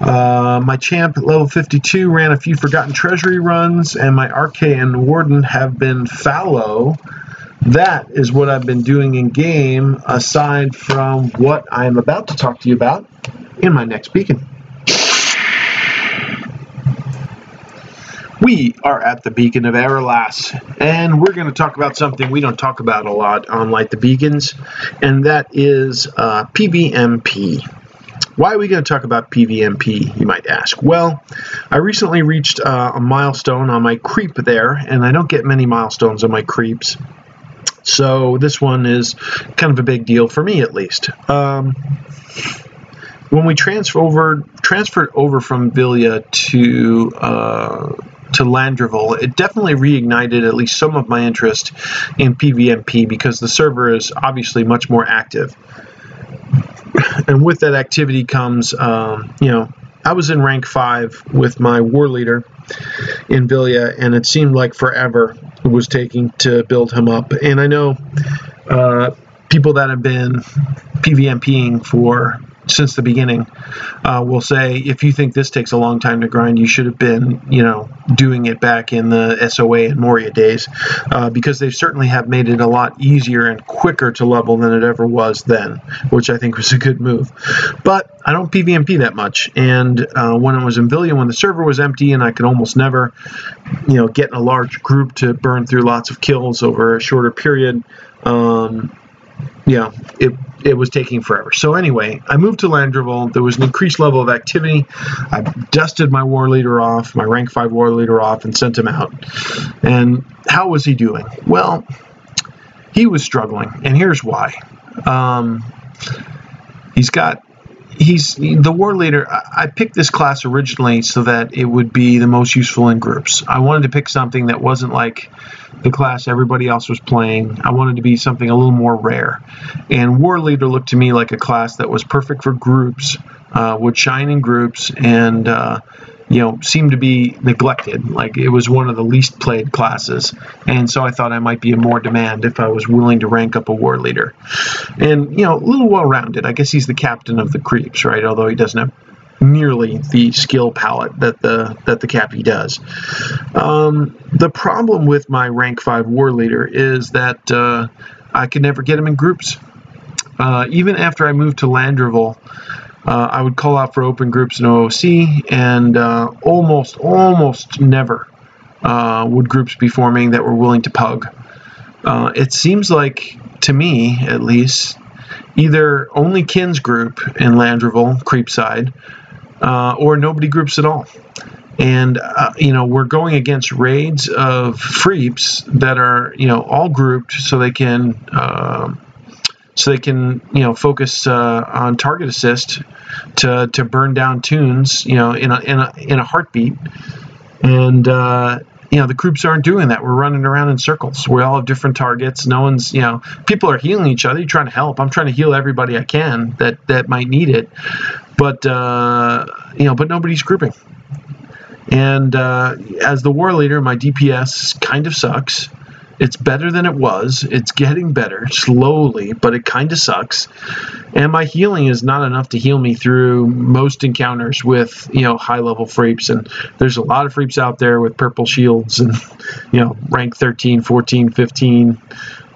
Uh, my champ at level 52 ran a few Forgotten Treasury runs, and my RK and Warden have been fallow. That is what I've been doing in game, aside from what I'm about to talk to you about in my next beacon. We are at the Beacon of Erelas, and we're going to talk about something we don't talk about a lot on Light the Beacons, and that is uh, PVMP. Why are we going to talk about PVMP, you might ask? Well, I recently reached uh, a milestone on my creep there, and I don't get many milestones on my creeps. So this one is kind of a big deal for me, at least. Um, when we transfer over, transferred over from Vilya to uh, to Landroval, it definitely reignited at least some of my interest in PVMP because the server is obviously much more active. And with that activity comes, um, you know, I was in rank five with my war leader in Vilya, and it seemed like forever it was taking to build him up. And I know uh, people that have been PvMPing for since the beginning uh, will say if you think this takes a long time to grind, you should have been, you know, doing it back in the SOA and Moria days, uh, because they certainly have made it a lot easier and quicker to level than it ever was then, which I think was a good move. But I don't PvMP that much, and uh, when it was in Vilya, when the server was empty and I could almost never, you know, get in a large group to burn through lots of kills over a shorter period. Um, yeah, it it was taking forever. So anyway, I moved to Landroval. There was an increased level of activity. I dusted my war leader off, my rank five war leader off, and sent him out. And how was he doing? Well, he was struggling, and here's why. Um, he's got he's the war leader. I picked this class originally so that it would be the most useful in groups. I wanted to pick something that wasn't like the class everybody else was playing. I wanted to be something a little more rare. And war leader looked to me like a class that was perfect for groups, uh, would shine in groups, and uh, you know, seemed to be neglected. Like it was one of the least played classes. And so I thought I might be in more demand if I was willing to rank up a war leader. And, you know, a little well rounded. I guess he's the captain of the creeps, right? Although he doesn't have nearly the skill palette that the that the cappy does. Um, the problem with my rank five war leader is that uh, I could never get him in groups. Uh, even after I moved to Landroval, uh, I would call out for open groups in OOC, and uh, almost, almost never uh, would groups be forming that were willing to pug. Uh, it seems like, to me at least, either only Kin's group in Landroval, Creepside, uh, or nobody groups at all. And, uh, you know, we're going against raids of Freeps that are, you know, all grouped so they can so they can you know focus uh, on target assist to to burn down tunes you know in a in a, in a heartbeat. And uh, you know the groups aren't doing that. We're running around in circles. We all have different targets. No one's you know people are healing each other. You're trying to help. I'm trying to heal everybody i can that that might need it. But uh, you know but nobody's grouping. And uh, as the war leader my dps kind of sucks it's better than it was. It's getting better slowly, but it kind of sucks. And my healing is not enough to heal me through most encounters with, you know, high level freeps. And there's a lot of freeps out there with purple shields and, you know, rank 13, 14, 15,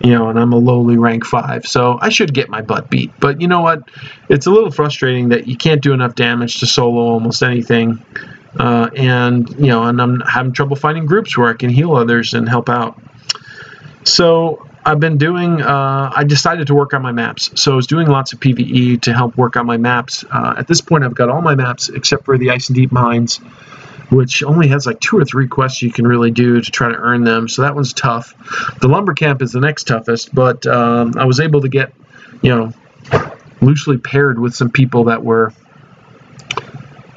you know, and I'm a lowly rank 5. So I should get my butt beat. But you know what? It's a little frustrating that you can't do enough damage to solo almost anything. Uh, and, you know, and I'm having trouble finding groups where I can heal others and help out. So I've been doing, uh, I decided to work on my maps. So I was doing lots of PvE to help work on my maps. Uh, at this point, I've got all my maps except for the Isendeep Mines, which only has like two or three quests you can really do to try to earn them. So that one's tough. The Lumber Camp is the next toughest, but um, I was able to get, you know, loosely paired with some people that were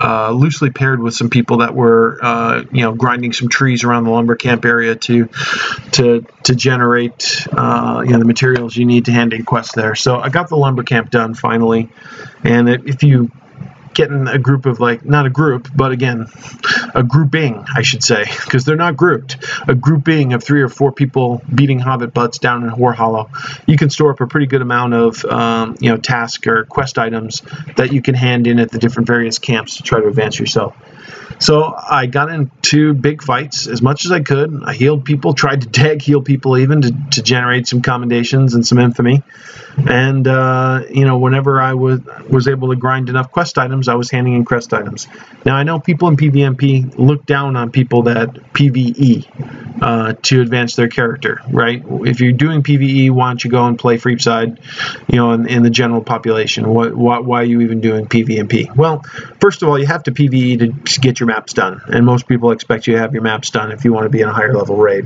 uh, loosely paired with some people that were, uh, you know, grinding some trees around the lumber camp area to to to generate, uh, you know, the materials you need to hand in quests there. So I got the lumber camp done finally, and if you getting a group of like not a group but again a grouping i should say because they're not grouped a grouping of three or four people beating hobbit butts down in Hoarhallow you can store up a pretty good amount of um, you know task or quest items that you can hand in at the different various camps to try to advance yourself so I got into big fights as much as I could. I healed people, tried to tag heal people even to, to generate some commendations and some infamy. And uh, you know, whenever I was was able to grind enough quest items, I was handing in quest items. Now I know people in PvMP look down on people that PVE uh, to advance their character, right? If you're doing PVE, why don't you go and play Freepside, you know, in, in the general population? What, why, why are you even doing PvMP? Well, first of all, you have to PVE to get your maps done, and most people expect you to have your maps done if you want to be in a higher level raid.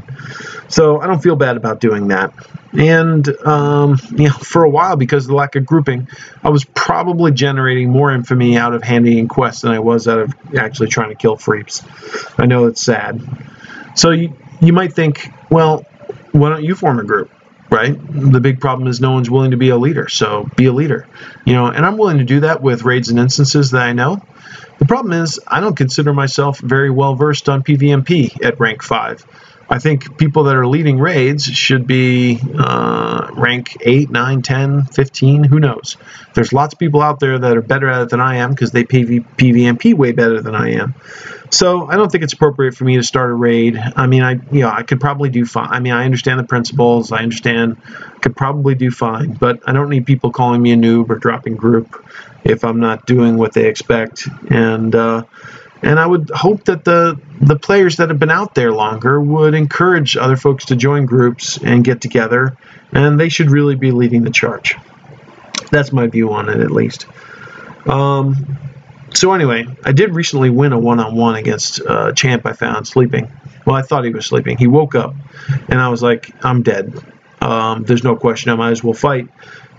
So I don't feel bad about doing that. And um, you know, for a while, because of the lack of grouping, I was probably generating more infamy out of handing in quests than I was out of actually trying to kill freeps. I know it's sad. So you you might think, well, why don't you form a group? right? The big problem is no one's willing to be a leader, so be a leader. You know, and I'm willing to do that with raids and instances that I know. The problem is I don't consider myself very well versed on PvMP at rank 5. I think people that are leading raids should be uh, rank 8, 9, 10, 15, who knows. There's lots of people out there that are better at it than I am because they PV, PVMP way better than I am. So I don't think it's appropriate for me to start a raid. I mean, I you know I could probably do fine. I mean, I understand the principles. I understand, could probably do fine, but I don't need people calling me a noob or dropping group if I'm not doing what they expect. And uh, and I would hope that the the players that have been out there longer would encourage other folks to join groups and get together, and they should really be leading the charge. That's my view on it, at least. Um, so anyway, I did recently win a one-on-one against a champ I found sleeping. Well, I thought he was sleeping. He woke up, and I was like, "I'm dead. Um, there's no question. I might as well fight."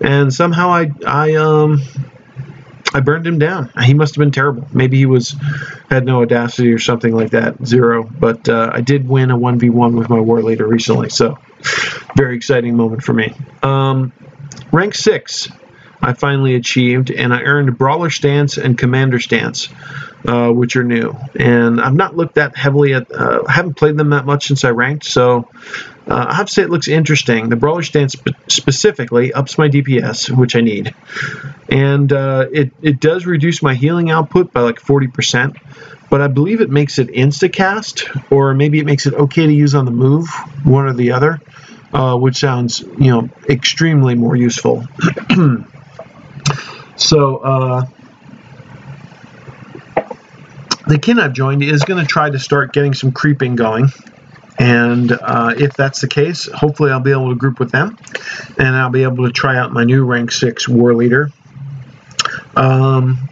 And somehow I I um I burned him down. He must have been terrible. Maybe he was had no audacity or something like that, zero. But uh, I did win a one v one with my war leader recently, so very exciting moment for me. Um, rank six, I finally achieved, and I earned Brawler Stance and Commander Stance, uh, which are new. And I've not looked that heavily at, uh, haven't played them that much since I ranked, so uh, I have to say it looks interesting. The Brawler Stance spe- specifically ups my DPS, which I need, and uh, it it does reduce my healing output by like 40%. But I believe it makes it insta cast, or maybe it makes it okay to use on the move, one or the other, uh, which sounds you know extremely more useful. So uh, the kin I've joined is going to try to start getting some creeping going. And uh, if that's the case, hopefully I'll be able to group with them, and I'll be able to try out my new rank six war leader. Um,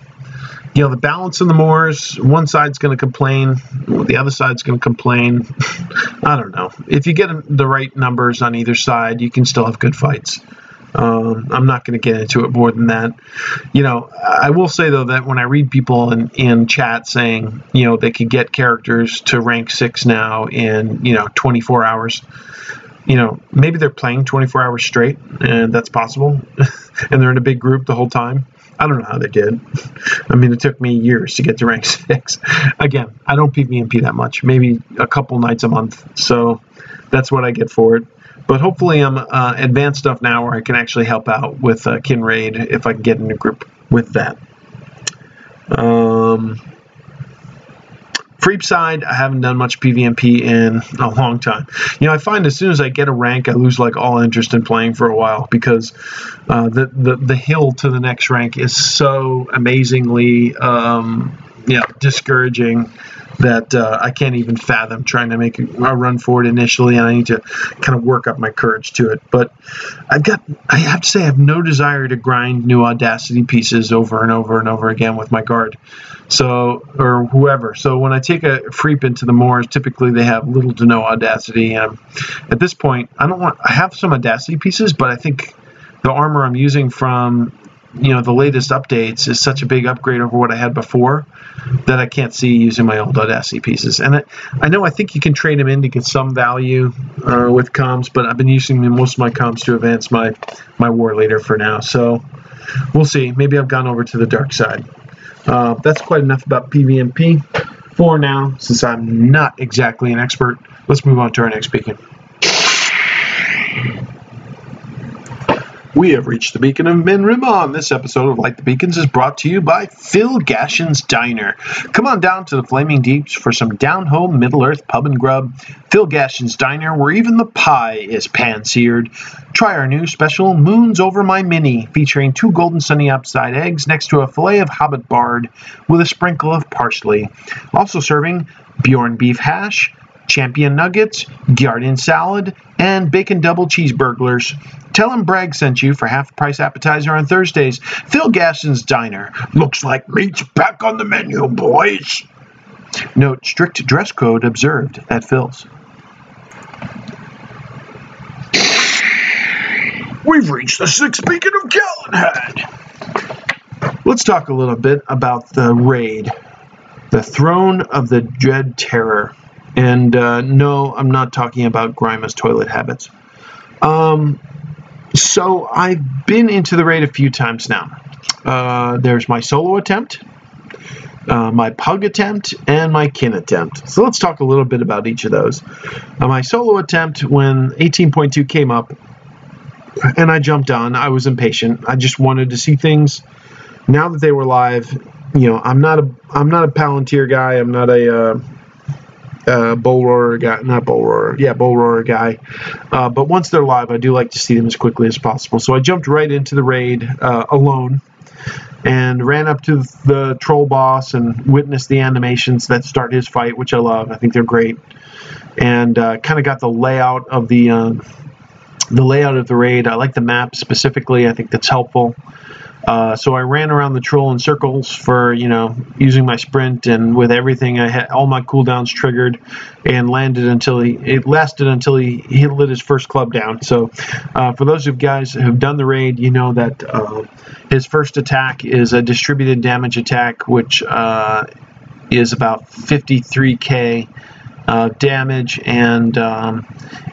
you know, the balance in the Moors, one side's going to complain, the other side's going to complain. I don't know. If you get the right numbers on either side, you can still have good fights. Um, I'm not going to get into it more than that. You know, I will say though that when I read people in, in chat saying, you know, they could get characters to rank six now in, you know, 24 hours, you know, maybe they're playing 24 hours straight, and that's possible, and they're in a big group the whole time. I don't know how they did. I mean, it took me years to get to rank six. Again, I don't PvP that much, maybe a couple nights a month. So that's what I get for it. But hopefully, I'm uh, advanced enough now where I can actually help out with uh, Kinraid if I can get in a group with that. Um, Freep side, I haven't done much PvMP in a long time. You know, I find as soon as I get a rank, I lose like all interest in playing for a while because uh, the, the the hill to the next rank is so amazingly, um, yeah, discouraging that uh, I can't even fathom trying to make a run for it initially, and I need to kind of work up my courage to it. But I've got, I have to say, I have no desire to grind new Audacity pieces over and over and over again with my guard. So, or whoever. So when I take a Freep into the Moors, typically they have little to no Audacity. And at this point, I don't want, I have some Audacity pieces, but I think the armor I'm using from you know the latest updates is such a big upgrade over what I had before that I can't see using my old Audacity pieces. And it, I know I think you can trade them in to get some value uh, with comms, but I've been using most of my comms to advance my my war leader for now. So we'll see. Maybe I've gone over to the dark side. Uh, that's quite enough about PvMP for now, since I'm not exactly an expert. Let's move on to our next beacon. We have reached the Beacon of Min-Rimmon. This episode of Light the Beacons is brought to you by Phil Gashin's Diner. Come on down to the Flaming Deeps for some down home Middle Earth pub and grub. Phil Gashin's Diner, where even the pie is pan seared. Try our new special Moons Over My Mini, featuring two golden sunny upside eggs next to a fillet of Hobbit Bard with a sprinkle of parsley. Also serving Bjorn Beef Hash, champion nuggets, Guardian salad, and bacon double cheeseburglers. Tell him Bragg sent you for half price appetizer on Thursdays. Phil Gaston's Diner. Looks like meat's back on the menu, boys. Note strict dress code observed at Phil's. We've reached the sixth beacon of Calenhad. Let's talk a little bit about the raid, the Throne of the Dread Terror. And uh, no, I'm not talking about Grima's toilet habits. Um, so I've been into the raid a few times now. Uh, there's my solo attempt. uh, my pug attempt, and my kin attempt. So let's talk a little bit about each of those. Uh, my solo attempt, when 18.2 came up, and I jumped on, I was impatient. I just wanted to see things. Now that they were live, you know, I'm not a I'm not a Palantir guy. I'm not a uh, bull roarer guy, not bull roarer, yeah, bull roarer guy. Uh, but once they're live, I do like to see them as quickly as possible. So I jumped right into the raid uh, alone and ran up to the troll boss and witnessed the animations that start his fight, which I love. I think they're great, and uh, kind of got the layout of the uh, the layout of the raid. I like the map specifically. I think that's helpful. Uh, so I ran around the troll in circles for, you know, using my sprint and with everything, I had all my cooldowns triggered and landed until he, it lasted until he, he lit his first club down. So uh, for those of guys who've done the raid, you know that uh, his first attack is a distributed damage attack, which uh, is about 53k uh, damage, and um,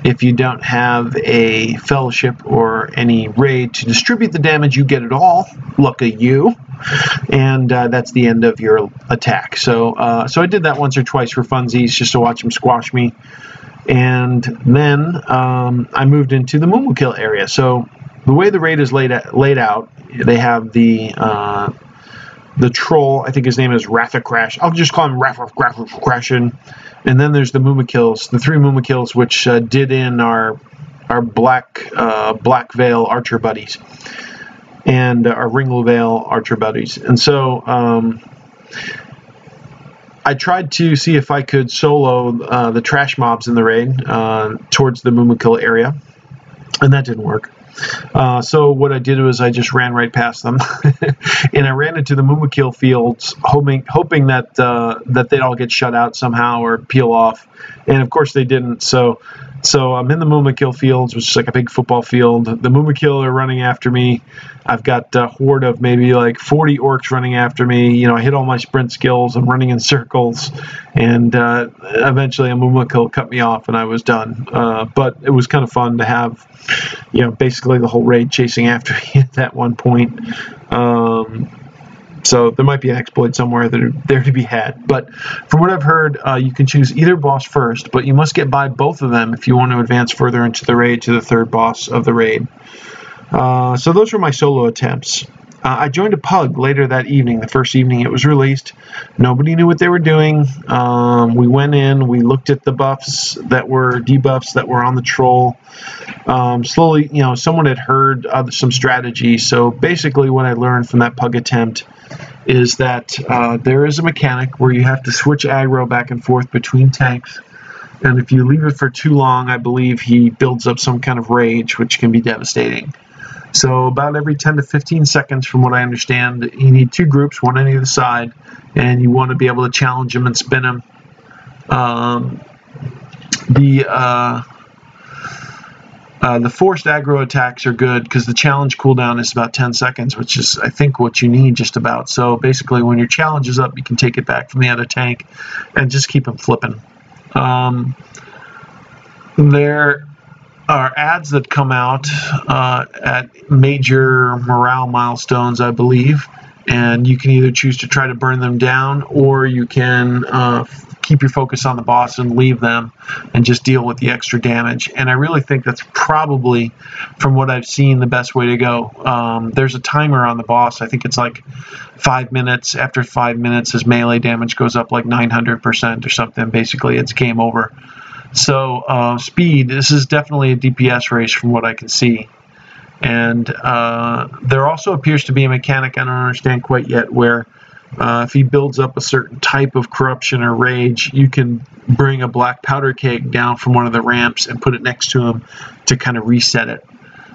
if you don't have a fellowship or any raid to distribute the damage, you get it all. At you. And uh, that's the end of your attack. So, uh, so I did that once or twice for funsies, just to watch them squash me. And then um, I moved into the Mumakil area. So the way the raid is laid out, laid out they have the uh, the troll. I think his name is Crash. I'll just call him Rathacrashin. And then there's the Mumakils, the three Mumakils, which uh, did in our our black uh, black veil archer buddies and our Ringleveil veil archer buddies. And so um, I tried to see if I could solo uh, the trash mobs in the raid uh, towards the Mumakil area, and that didn't work. Uh, so what I did was I just ran right past them, and I ran into the Mumakil fields, hoping hoping that uh, that they'd all get shut out somehow or peel off, and of course they didn't. So so I'm in the Mumakil fields, which is like a big football field. The Mumakil are running after me. I've got a horde of maybe like 40 orcs running after me. You know, I hit all my sprint skills. I'm running in circles, and uh, eventually a Moomookill cut me off, and I was done. Uh, but it was kind of fun to have, you know, basically the whole raid chasing after me at that one point. Um, so there might be an exploit somewhere that are there to be had. But from what I've heard, uh, you can choose either boss first, but you must get by both of them if you want to advance further into the raid to the third boss of the raid. Uh, so those were my solo attempts. Uh, I joined a pug later that evening, the first evening it was released. Nobody knew what they were doing. Um, we went in, we looked at the buffs that were debuffs that were on the troll. Um, slowly, you know, someone had heard some strategy. So basically, what I learned from that pug attempt is that uh, there is a mechanic where you have to switch aggro back and forth between tanks. And if you leave it for too long, I believe he builds up some kind of rage, which can be devastating. So about every 10 to 15 seconds, from what I understand, you need two groups, one on either side, and you want to be able to challenge him and spin him. Um, the uh, uh, the forced aggro attacks are good because the challenge cooldown is about 10 seconds, which is, I think, what you need just about. So basically, when your challenge is up, you can take it back from the other tank and just keep them flipping. Um, there are ads that come out uh, at major morale milestones, I believe, and you can either choose to try to burn them down or you can uh, keep your focus on the boss and leave them and just deal with the extra damage. And I really think that's probably, from what I've seen, the best way to go. Um, there's a timer on the boss. I think it's like five minutes. After five minutes, his melee damage goes up like 900% or something. Basically, it's game over. So, uh, speed, this is definitely a DPS race from what I can see. And uh, there also appears to be a mechanic I don't understand quite yet where uh, if he builds up a certain type of corruption or rage, you can bring a black powder keg down from one of the ramps and put it next to him to kind of reset it.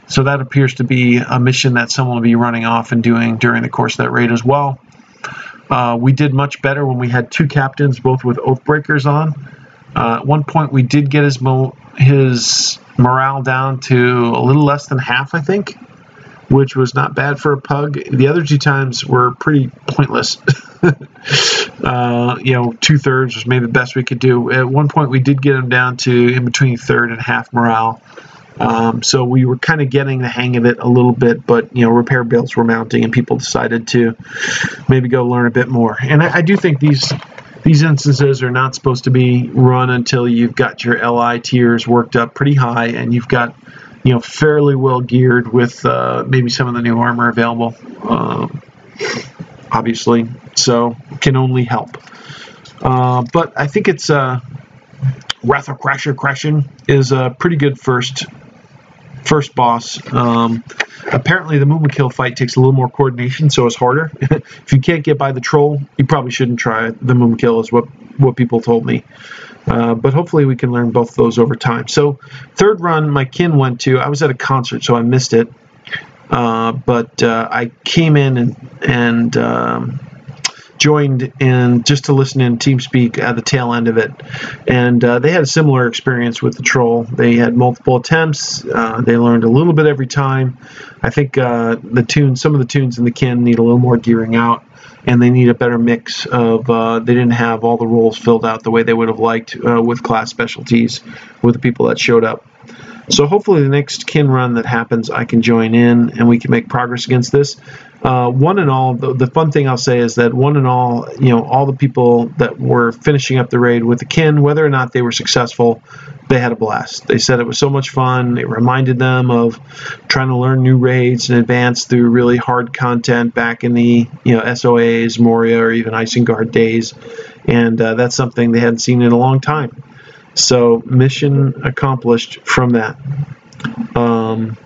So that appears to be a mission that someone will be running off and doing during the course of that raid as well. Uh, we did much better when we had two captains, both with Oathbreakers on. Uh, at one point, we did get his mo- his morale down to a little less than half, I think which was not bad for a pug. The other two times were pretty pointless. uh, you know, two thirds was maybe the best we could do. At one point, we did get him down to in between third and half morale. Um, so we were kind of getting the hang of it a little bit, but you know, repair bills were mounting, and people decided to maybe go learn a bit more. And I, I do think these these instances are not supposed to be run until you've got your LI tiers worked up pretty high, and you've got you know fairly well geared with uh, maybe some of the new armor available. Um, obviously, so can only help. Uh, but I think it's uh, Wrath of Crasher Crashing is a pretty good first first boss. Um, apparently, the Mumakil fight takes a little more coordination, so it's harder. if you can't get by the troll, you probably shouldn't try it. the Mumakil, is what what people told me. Uh, but hopefully, we can learn both those over time. So, third run, my kin went to. I was at a concert, so I missed it. Uh, but uh, I came in and and um, joined in just to listen in TeamSpeak at the tail end of it, and uh, they had a similar experience with the troll. They had multiple attempts. Uh, they learned a little bit every time. I think uh, the tunes, some of the tunes in the kin need a little more gearing out, and they need a better mix of. Uh, they didn't have all the roles filled out the way they would have liked uh, with class specialties with the people that showed up. So hopefully the next kin run that happens, I can join in and we can make progress against this. Uh, one and all, the, the, fun thing I'll say is that one and all, you know, all the people that were finishing up the raid with the kin, whether or not they were successful, they had a blast. They said it was so much fun. It reminded them of trying to learn new raids and advance through really hard content back in the, you know, SOAs, Moria, or even Isengard days. And uh, that's something they hadn't seen in a long time. So mission accomplished from that. Um,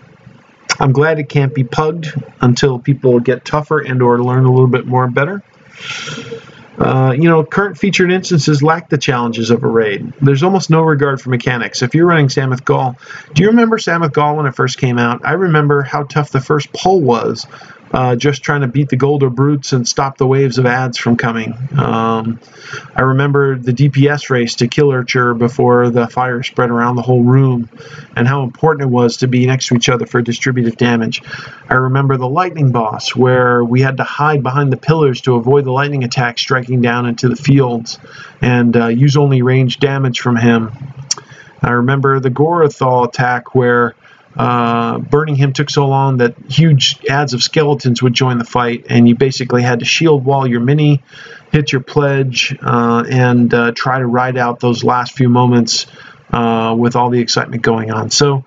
I'm glad it can't be pugged until people get tougher and or learn a little bit more better. Uh, you know, current featured instances lack the challenges of a raid. There's almost no regard for mechanics. If you're running Sammath Gul, do you remember Sammath Gul when it first came out? I remember how tough the first pull was uh, just trying to beat the Goldor brutes and stop the waves of ads from coming. Um, I remember the DPS race to kill Urcher before the fire spread around the whole room, and how important it was to be next to each other for distributive damage. I remember the lightning boss, where we had to hide behind the pillars to avoid the lightning attack striking down into the fields, and uh, use only range damage from him. I remember the Gorathal attack where uh, burning him took so long that huge ads of skeletons would join the fight, and you basically had to shield wall your mini, hit your pledge, uh, and uh, try to ride out those last few moments uh, with all the excitement going on. So,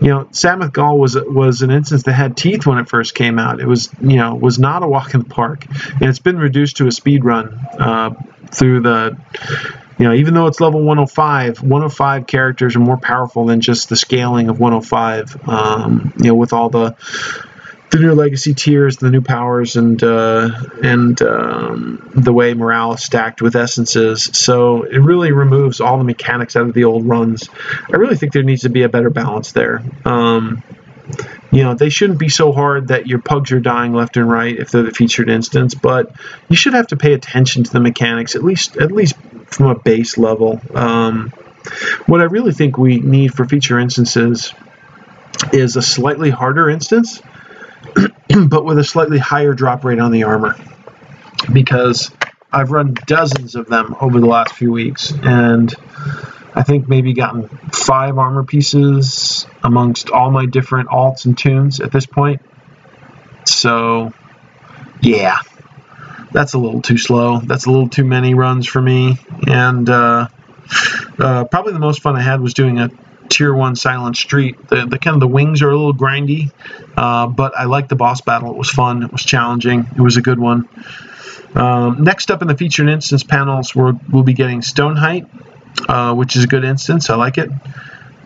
you know, Sammath Gul was was an instance that had teeth when it first came out. It was you know was not a walk in the park, and it's been reduced to a speed run uh, through the you know, even though it's level 105, 105 characters are more powerful than just the scaling of 105. Um, you know, with all the the new legacy tiers, the new powers, and uh, and um, the way morale is stacked with essences. So it really removes all the mechanics out of the old runs. I really think there needs to be a better balance there. Um, you know, they shouldn't be so hard that your pugs are dying left and right if they're the featured instance, but you should have to pay attention to the mechanics at least at least from a base level. Um, what I really think we need for feature instances is a slightly harder instance, but with a slightly higher drop rate on the armor, because I've run dozens of them over the last few weeks, and I think maybe gotten five armor pieces amongst all my different alts and tunes at this point. So, yeah, that's a little too slow. That's a little too many runs for me. And uh, uh, probably the most fun I had was doing a tier one silent street. The, the kind of the wings are a little grindy, uh, but I liked the boss battle. It was fun. It was challenging. It was a good one. Um, next up in the featured instance panels, we will be getting Stoneheight, uh, which is a good instance. I like it.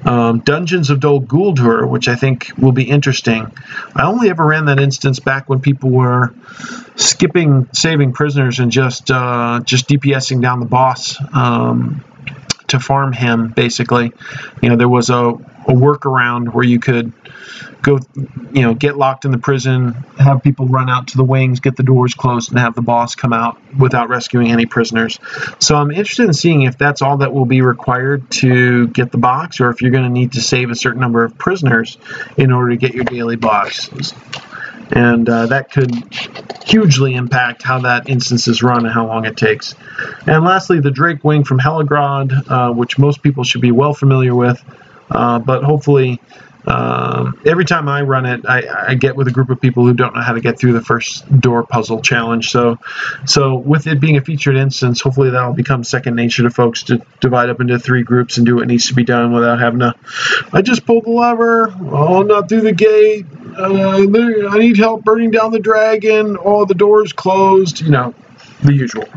Um, Dungeons of Dol Guldur, which I think will be interesting. I only ever ran that instance back when people were skipping saving prisoners and just uh, just DPSing down the boss um, to farm him. Basically, you know, there was a, a workaround where you could go, you know, get locked in the prison, have people run out to the wings, get the doors closed, and have the boss come out without rescuing any prisoners. So I'm interested in seeing if that's all that will be required to get the box, or if you're going to need to save a certain number of prisoners in order to get your daily boxes. And uh, that could hugely impact how that instance is run and how long it takes. And lastly, the Drake Wing from Helegrod, uh, which most people should be well familiar with, uh, but hopefully Um, every time I run it, I, I get with a group of people who don't know how to get through the first door puzzle challenge. So, so with it being a featured instance, hopefully that'll become second nature to folks to divide up into three groups and do what needs to be done without having to. I just pulled the lever. Oh, not through the gate. Uh, I need help burning down the dragon. Oh, the door's closed. You know, the usual.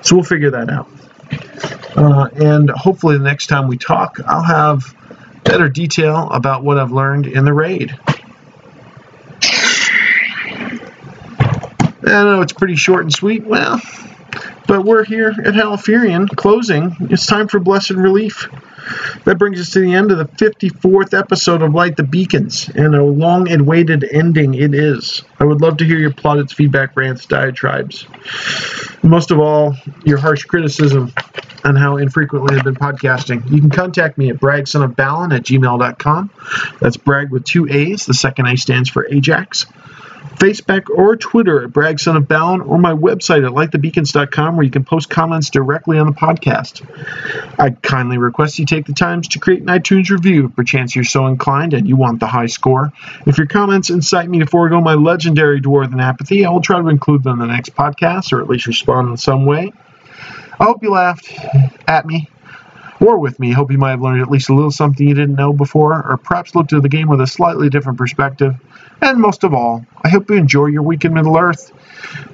So we'll figure that out. Uh, and hopefully the next time we talk, I'll have better detail about what I've learned in the raid. I know it's pretty short and sweet. Well, but we're here at Halifirien closing. It's time for Blessed Relief. That brings us to the end of the 54th episode of Light the Beacons, and a long and waited ending it is. I would love to hear your plaudits, feedback, rants, diatribes. Most of all, your harsh criticism on how infrequently I've been podcasting. You can contact me at bragsonofbalin at gmail.com. That's brag with two A's. The second A stands for Ajax. Facebook or Twitter at Brag Son of Balin, or my website at lightthebeacons.com where you can post comments directly on the podcast. I kindly request you take the time to create an iTunes review if perchance you're so inclined and you want the high score. If your comments incite me to forego my legendary Dwarven apathy, I will try to include them in the next podcast or at least respond in some way. I hope you laughed at me or with me. Hope you might have learned at least a little something you didn't know before, or perhaps looked at the game with a slightly different perspective. And most of all, I hope you enjoy your week in Middle Earth.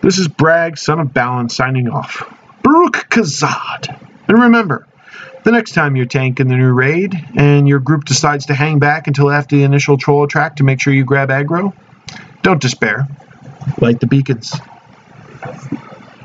This is Brag, son of Balin, signing off. Baruk Khazad. And remember, the next time you tank in the new raid and your group decides to hang back until after the initial troll attack to make sure you grab aggro, don't despair. Light the beacons.